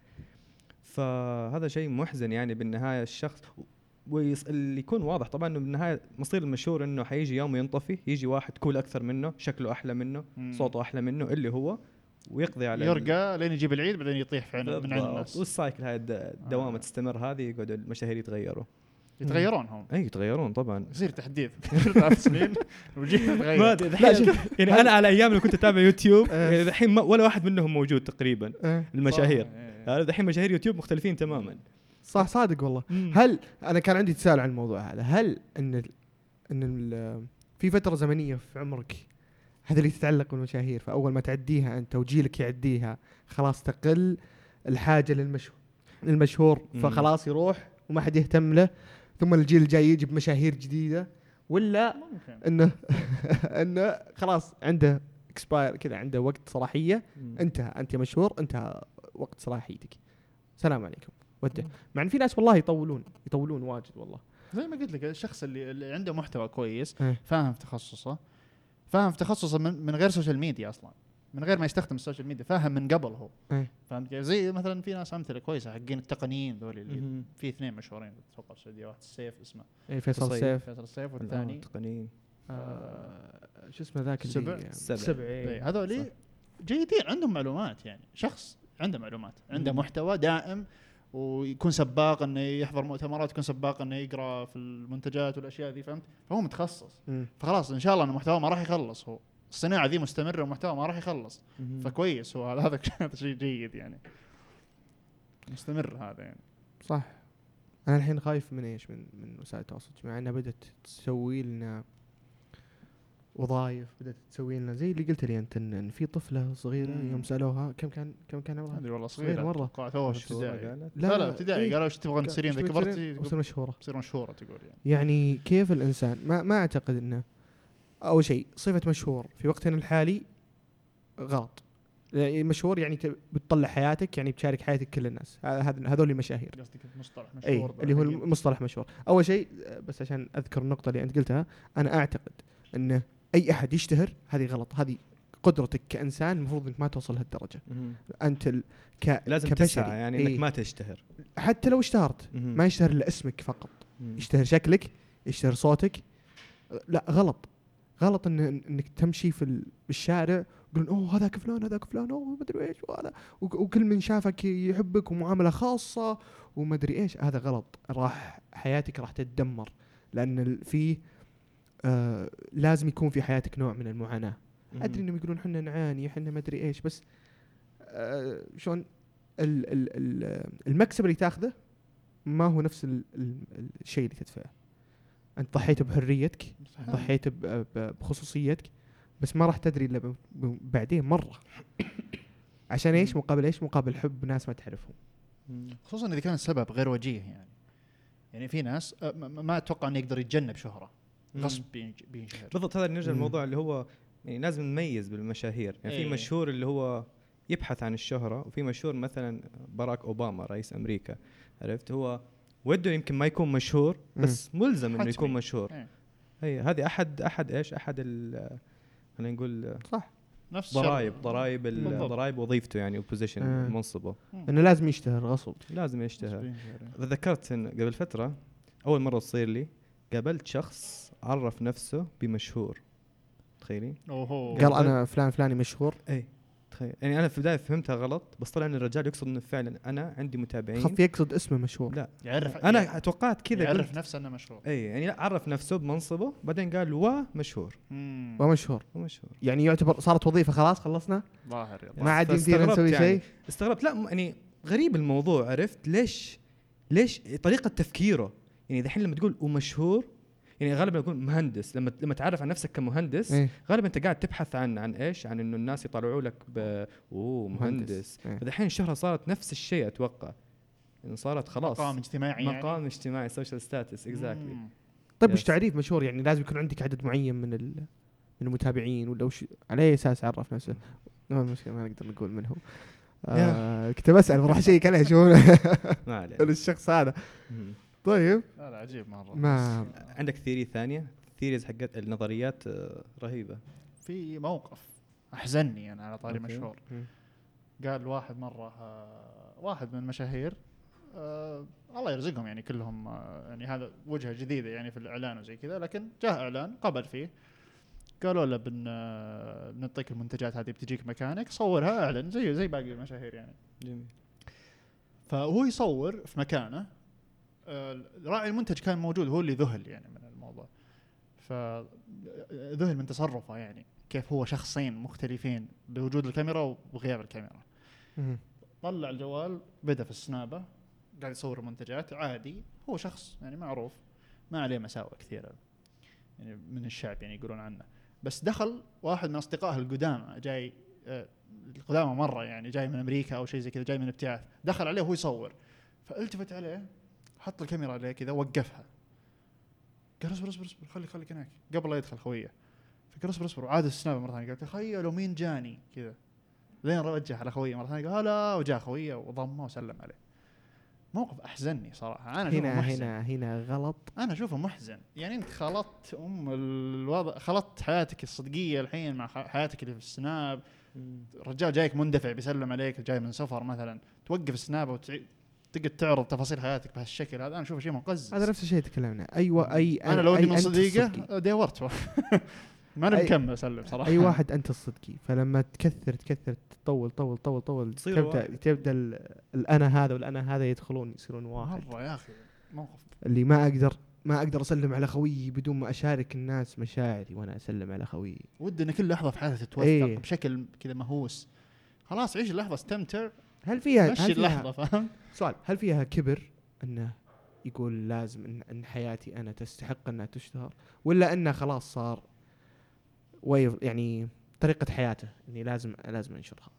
فهذا شيء محزن يعني بالنهاية الشخص واللي يكون واضح طبعا إنه بالنهاية مصير المشهور إنه حيجي يوم ينطفي يجي واحد cool أكثر منه شكله أحلى منه مم. صوته أحلى منه اللي هو ويقضي على يرقى لين يجيب العيد بعدين يطيح في عين من عين. الناس وال cycle هاي الد- الدوامة آه. تستمر هذه يقعدوا المشاهير يتغيروا يتغيرون هم اي يتغيرون طبعا يصير تحديث ثلاث سنين وجيه ما يتغير ادري دحين يعني أنا على أيام اللي كنت أتابع يوتيوب آه. يعني دحين ما- ولا واحد منهم موجود تقريبا إيه. المشاهير. إيه. يعني دحين مشاهير يوتيوب مختلفين تماما صح صادق والله هل أنا كان عندي تساؤل عن الموضوع هذا هل إن إن ال في فترة زمنية في عمرك هذا اللي تتعلق بالمشاهير فأول ما تعديها أنت وجيلك يعديها خلاص تقل الحاجة للمشهور للمشهور. فخلاص يروح وما حد يهتم له ثم الجيل الجاي يجي بمشاهير جديدة ولا ممكن. إنه إنه خلاص عنده اكسباير كذا عنده وقت صلاحية انتهى أنت مشهور انتهى وقت صلاحيتك. سلام عليكم. ودع. مع إن في ناس والله يطولون يطولون واجد والله. زي ما قلت لك الشخص اللي, اللي عنده محتوى كويس إيه. فاهم في تخصصه فاهم في تخصصه من, من غير social media أصلا من غير ما يستخدم ال social media فاهم من قبل هو إيه. فهمت كيف؟ زي مثلا في ناس أمثلة كويسة حقين التقنيين ذول اللي. في اثنين مشهورين أتوقع السعودية واحد السيف اسمه اي فيصل قصير. سيف فيصل السيف والثاني تقنيين آه شو اسمه ذاك سبع. اللي سبع. سبع إيه، إيه. هذول جيدين عندهم معلومات يعني شخص عنده معلومات عنده. محتوى دائم ويكون سباق إنه يحضر مؤتمرات يكون سباق إنه يقرأ في المنتجات والأشياء ذي فهمت؟ فهو متخصص. مم. فخلاص إن شاء الله انه محتواه ما راح يخلص هو الصناعة ذي مستمرة والمحتوى ما راح يخلص. مهم. فكويس هو هذا شيء جيد يعني. مستمر هذا يعني. صح. أنا الحين خايف من إيش؟ من من وسائل التواصل الاجتماعي إنها بدأت تسوي لنا وظائف بدأت تسوي لنا زي اللي قلت لي أنت ان إن في طفلة صغيرة مم. يوم سألوها كم كان كم كان عمرها؟ هذه والله صغيرة مرة. أتوقع توها في مشهورة ابتدائي قالت لا لا ابتدائي إيه. قالوا إيش تبغون تصيرين اذا إيش كبرت بتصيرين؟ تقول- وتصير مشهورة تصير مشهورة تقول يعني يعني كيف الإنسان ما ما أعتقد إنه أول شيء صفة مشهور في وقتنا الحالي غلط يعني مشهور يعني بتطلع حياتك يعني بتشارك حياتك كل الناس هذا هذول مشاهير قصدك مصطلح اي مشهور اللي هو. المصطلح مشهور أول شيء بس عشان أذكر النقطة اللي أنت قلتها أنا أعتقد إنه أي أحد يشتهر هذه غلط. هذه قدرتك كإنسان المفروض إنك ما توصل لهالدرجه. أنت ال... ك... لازم كبشري. تسعى يعني إيه. انك ما تشتهر. حتى لو اشتهرت. ما يشتهر الا اسمك فقط. مهم. يشتهر شكلك يشتهر صوتك. لا غلط. غلط ان إنك تمشي في ال- بالشارع يقولون أوه هذاك فلان هذاك فلان أوه مدري إيش وهذا. وك- وكل من شافك يحبك ومعاملة خاصة ومدري إيش. هذا غلط. راح حياتك راح تتدمر. لأن ال- في آه لازم يكون في حياتك نوع من المعاناة. أدري إنهم يقولون إحنا نعاني إحنا ما أدري إيش بس آه شلون ال- ال- ال- المكسب اللي تاخذه ما هو نفس ال- ال- الشيء اللي تدفعه أنت ضحيت بحريتك صحيح. ضحيت بخصوصيتك بس ما راح تدري إلا بعدين مرة عشان إيش مقابل إيش مقابل حب ناس ما تعرفهم. خصوصا إذا كان السبب غير وجيه يعني يعني في ناس أه، ما- أتوقع إنه يقدر يتجنب شهرة. غصب بينشهر بالضبط هذا نرجع مم. للموضوع اللي هو يعني لازم نميز بالمشاهير يعني في إيه. مشهور اللي هو يبحث عن الشهرة وفي مشهور مثلا باراك أوباما رئيس أمريكا عرفت هو وده يمكن ما يكون مشهور بس ملزم إنه. يكون مشهور إيه. هي هذه أحد أحد إيش أحد ال- خلينا نقول صح نفس ضرائب ضرائب. ضرائب وظيفته يعني وبوزيشن آه. منصبه مم. إنه لازم يشتهر غصب لازم يشتهر. تذكرت إن قبل فترة أول مرة تصير لي قابلت شخص عرف نفسه بمشهور. تخيلين أوهو. قال أنا فلان فلاني مشهور. إي تخيل. يعني أنا في البداية فهمتها غلط بس طلع إن الرجال يقصد إنه فعلا أنا عندي متابعين. خف يقصد اسمه مشهور. لا. يعرف أنا توقعت كذا يعرف نفسه إنه مشهور. إي يعني لا عرف نفسه بمنصبه بعدين قال ومشهور. ومشهور ومشهور يعني يعتبر صارت وظيفة خلاص خلصنا؟ ظاهر يلا ما عاد يمدينا نسوي يعني. شيء. استغربت. لا يعني غريب الموضوع عرفت؟ ليش ليش طريقة تفكيره؟ يعني دحين لما تقول ومشهور يعني غالبا يقول مهندس. لما لما تعرف عن نفسك كمهندس إيه. غالبا أنت قاعد تبحث عن عن إيش؟ عن إنه الناس يطلعوا لك ب أوه مهندس. إيه. فدحين الشهرة صارت نفس الشيء أتوقع. يعني صارت خلاص. مقام اجتماعي يعني. مقام اجتماعي social status exactly. طيب. وش تعريف مشهور؟ يعني لازم يكون عندك عدد معين من ال... من المتابعين ولا وش على أي أساس عرف نفسه؟ ما المشكلة ما نقدر نقول من هو. آه كنت بسأل بروح أشيك عليه شو. الشخص هذا. طيب. لا لا عجيب مرة. ما عندك theory ثانية؟ theories حقت النظريات آه، رهيبة. في موقف أحزنني أنا على طاري. مشهور. قال واحد مرة آه، واحد من المشاهير آه الله يرزقهم يعني كلهم آه يعني هذا وجهة جديدة يعني في الإعلان وزي كذا لكن جاء إعلان قبل فيه. قالوا له بن آه، بنعطيك المنتجات هذه بتجيك مكانك صورها أعلن زي زي باقي المشاهير يعني. جميل. فهو يصور في مكانه آه، راعي المنتج كان موجود هو اللي ذهل يعني من الموضوع. فذهل من تصرفه يعني كيف هو شخصين مختلفين بوجود الكاميرا وغياب الكاميرا. طلع الجوال بدأ في السنابة قاعد يصور منتجات عادي هو شخص يعني معروف ما عليه مساوئ كثيرة يعني من الشعب يعني يقولون عنه. بس دخل واحد من أصدقائه القدامى جاي آه، القدامى مرة يعني جاي من أمريكا أو شيء زي كذا جاي من ابتعاث دخل عليه وهو يصور. فالتفت عليه حط الكاميرا عليه كذا وقفها. قال اصبر اصبر اصبر خلي خليك هناك. قبل لا يدخل خويه فقال اصبر اصبر. وعاد السناب مرة ثانية. قال تخيلوا مين جاني؟ كذا. لين رجع على خويه مرة ثانية. قال هلا. وجاء خويه وضمه وسلم عليه. موقف احزنني صراحة. أنا هنا محزن. هنا هنا غلط. أنا أشوفه محزن. يعني أنت خلطت أم الوضع خلطت حياتك الصدقية الحين مع حياتك اللي في السناب. رجال جايك مندفع بيسلم عليك جاي من سفر مثلا. توقف السناب وتقعد تعرض تفاصيل حياتك بهالشكل هذا أنا أشوفه شيء مقزز هذا نفس الشيء تكلمنا. أيوه أي أنا لو إني من صديقه. ديورت ما أنا أي- مكمل أسلم صراحة. أي واحد أنت الصدقي فلما تكثر تكثر تطول طول طول طول تصير تبدأ واحد. تبدأ ال- الأنا هذا والأنا هذا يدخلون يصيرون واحد. مرة يا أخي موقف. اللي ما أقدر ما أقدر أسلم على خويي بدون ما أشارك الناس مشاعري وأنا أسلم على خويي. ودي إن كل لحظة في حياتك تتوثق إيه. بشكل كذا مهووس. خلاص عيش اللحظة استمتع. هل فيها مشي هل فيها اللحظة فاهم؟ سؤال هل فيها كبر إنه يقول لازم ان, إن حياتي أنا تستحق إنها تشتهر؟ ولا إنه خلاص صار وي يعني طريقة حياته إني لازم لازم أنشرها؟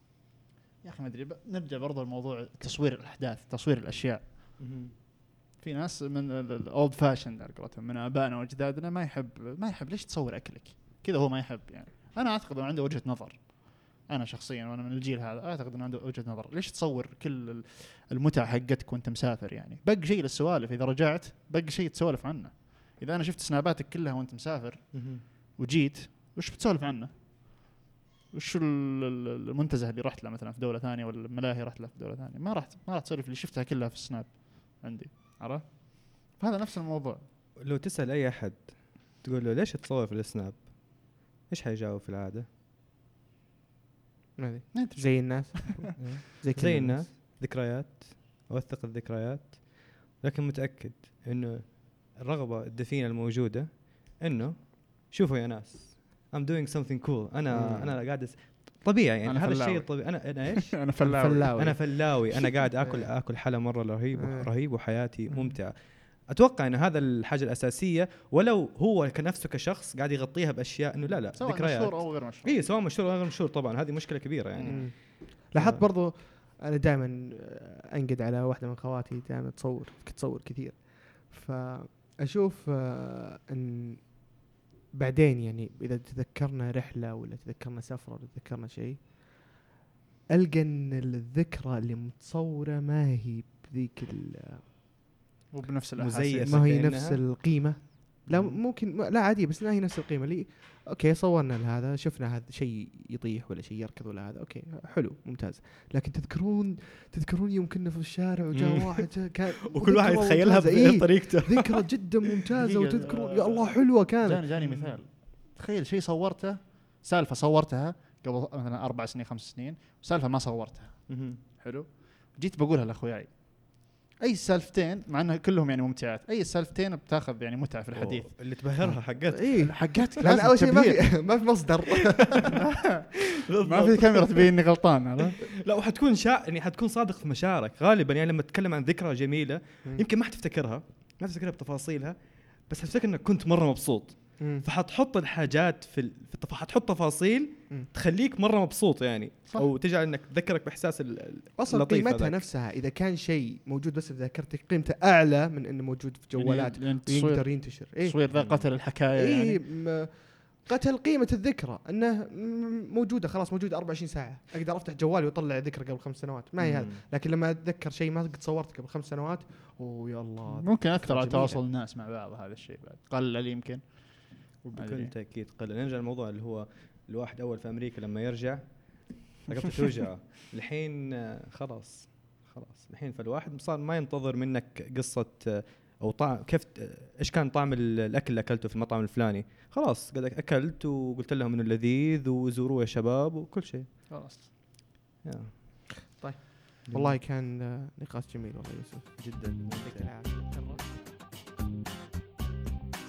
يا أخي ما أدري ب- نرجع برضه لموضوع تصوير الأحداث تصوير الأشياء. في ناس من الاولد فاشن على قولتهم من آبائنا وأجدادنا ما يحب ما يحب ليش تصور أكلك؟ كذا هو ما يحب يعني. أنا أعتقد إنه عنده وجهة نظر. أنا شخصيا وأنا من الجيل هذا أعتقد إنه عنده وجهة نظر ليش تصور كل ال- المتعة حقتك وأنت مسافر يعني بقى شيء للسوالف إذا رجعت بقى شيء تسولف عنه إذا أنا شفت سناباتك كلها وأنت مسافر وجيت وش بتسولف عنه؟ وش ال- ال- المنتزه اللي رحت له مثلا في دولة ثانية ولا الملاهي رحت له في دولة ثانية ما رحت ما راح تسولف اللي شفتها كلها في السناب عندي عرفت؟ فهذا نفس الموضوع لو تسأل أي أحد تقول له ليش تصور في السناب؟ إيش حيجاوب في العادة؟ ما أدري. زي الناس. زي, كل زي الناس. ذكريات. أوثق الذكريات. لكن متأكد إنه الرغبة الدفينة الموجودة إنه شوفوا يا ناس I'm doing something cool. أنا مم. أنا قاعد أس... طبيعي يعني أنا هذا. الشيء الطبيعي أنا أنا إيش؟ أنا فلاوي. أنا فلاوي. أنا قاعد اكل إيه. آكل حلا مرة رهيب إيه. رهيب وحياتي مم. ممتعة. أتوقع إن هذا الحاجة الأساسية ولو هو كنفسه كشخص قاعد يغطيها بأشياء إنه لا لا سواء ذكريات. مشهور أو غير مشهور. اي سواء مشهور أو غير مشهور طبعا هذه مشكلة كبيرة يعني. مم. لاحظت برضو أنا دائما أنقد على واحدة من خواتي دائما تصور تصور كثير. فأشوف آه، إن بعدين يعني إذا تذكرنا رحلة ولا تذكرنا سفره ولا تذكرنا شيء ألقى إن الذكرى اللي متصورة ما هي بذيك وبنفس مزيف. الأحاسيس. ما هي نفس القيمة. لا مم. ممكن لا عادي بس ما هي نفس القيمة. اللي okay صورنا لهذا شفنا هذا شيء يطيح ولا شيء يركض ولا هذا okay حلو ممتاز. لكن تذكرون تذكرون يوم كنا في الشارع وجاء. واحد كان وكل واحد يتخيلها ممتازة. إيه بطريقته ذكرى جدا ممتازة وتذكرون يا الله حلوة كانت. جاني جاني مثال. تخيل شيء صورته سالفة صورتها قبل مثلا أربع سنين خمس سنين وسالفه ما صورتها. حلو. جيت بقولها لأخوياي. أي سالفتين مع إنها كلهم يعني ممتعات أي سالفتين بتاخذ يعني متعة في الحديث أوه، اللي تبهرها حقت إيه حقتك لأن لازم أول شيء ما. في ما في مصدر ما في كاميرا تبين إني غلطان عرفت؟ لا وحتكون شا... يعني حتكون صادق في مشاعرك غالبا يعني لما تتكلم عن ذكرى جميلة يمكن ما حتفتكرها ما تفتكرها بتفاصيلها بس حتفتكر إنك كنت مرة مبسوط. فحتحط الحاجات في, ال... في التف... حتحط تفاصيل. تخليك مرة مبسوط يعني صح. أو تجعل إنك تذكرك بإحساس أصلا قيمتها هذاك. نفسها إذا كان شيء موجود بس في ذاكرتك قيمته أعلى من إنه موجود في جوالات يعني يعني ويقدر تصوير ينتشر. إيه. تصوير ذا قتل الحكاية اي يعني. قتل قيمة الذكرى إنه موجودة خلاص موجودة 24 ساعة. أقدر أفتح جوالي وأطلع ذكرى قبل خمس سنوات. ما هي هذا. لكن لما أتذكر شيء ما قد صورته قبل خمس سنوات أوه يا الله. ممكن اثر على. تواصل الناس مع بعض هذا الشيء بعد. قلل يمكن أدري. بكل تأكيد قل نرجع للموضوع اللي هو الواحد أول في أمريكا لما يرجع رقبته توجعه. الحين آه، خلاص خلاص. الحين فالواحد صار ما ينتظر منك قصة آه، أو طعم كيف آه، إيش كان طعم ال- الأكل اللي أكلته في المطعم الفلاني. خلاص قد أكلت وقلت لهم إنه لذيذ وزوروه يا شباب وكل شيء. خلاص. يا. طيب. والله كان نقاش جميل والله يوسف. جدا. يعطيك العافية.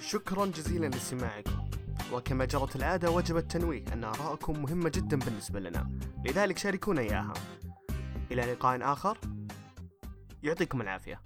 شكرا جزيلا لاستماعكم وكما جرت العادة وجب التنويه أن آراءكم مهمة جدا بالنسبة لنا. لذلك شاركونا إياها. إلى لقاء آخر. يعطيكم العافية.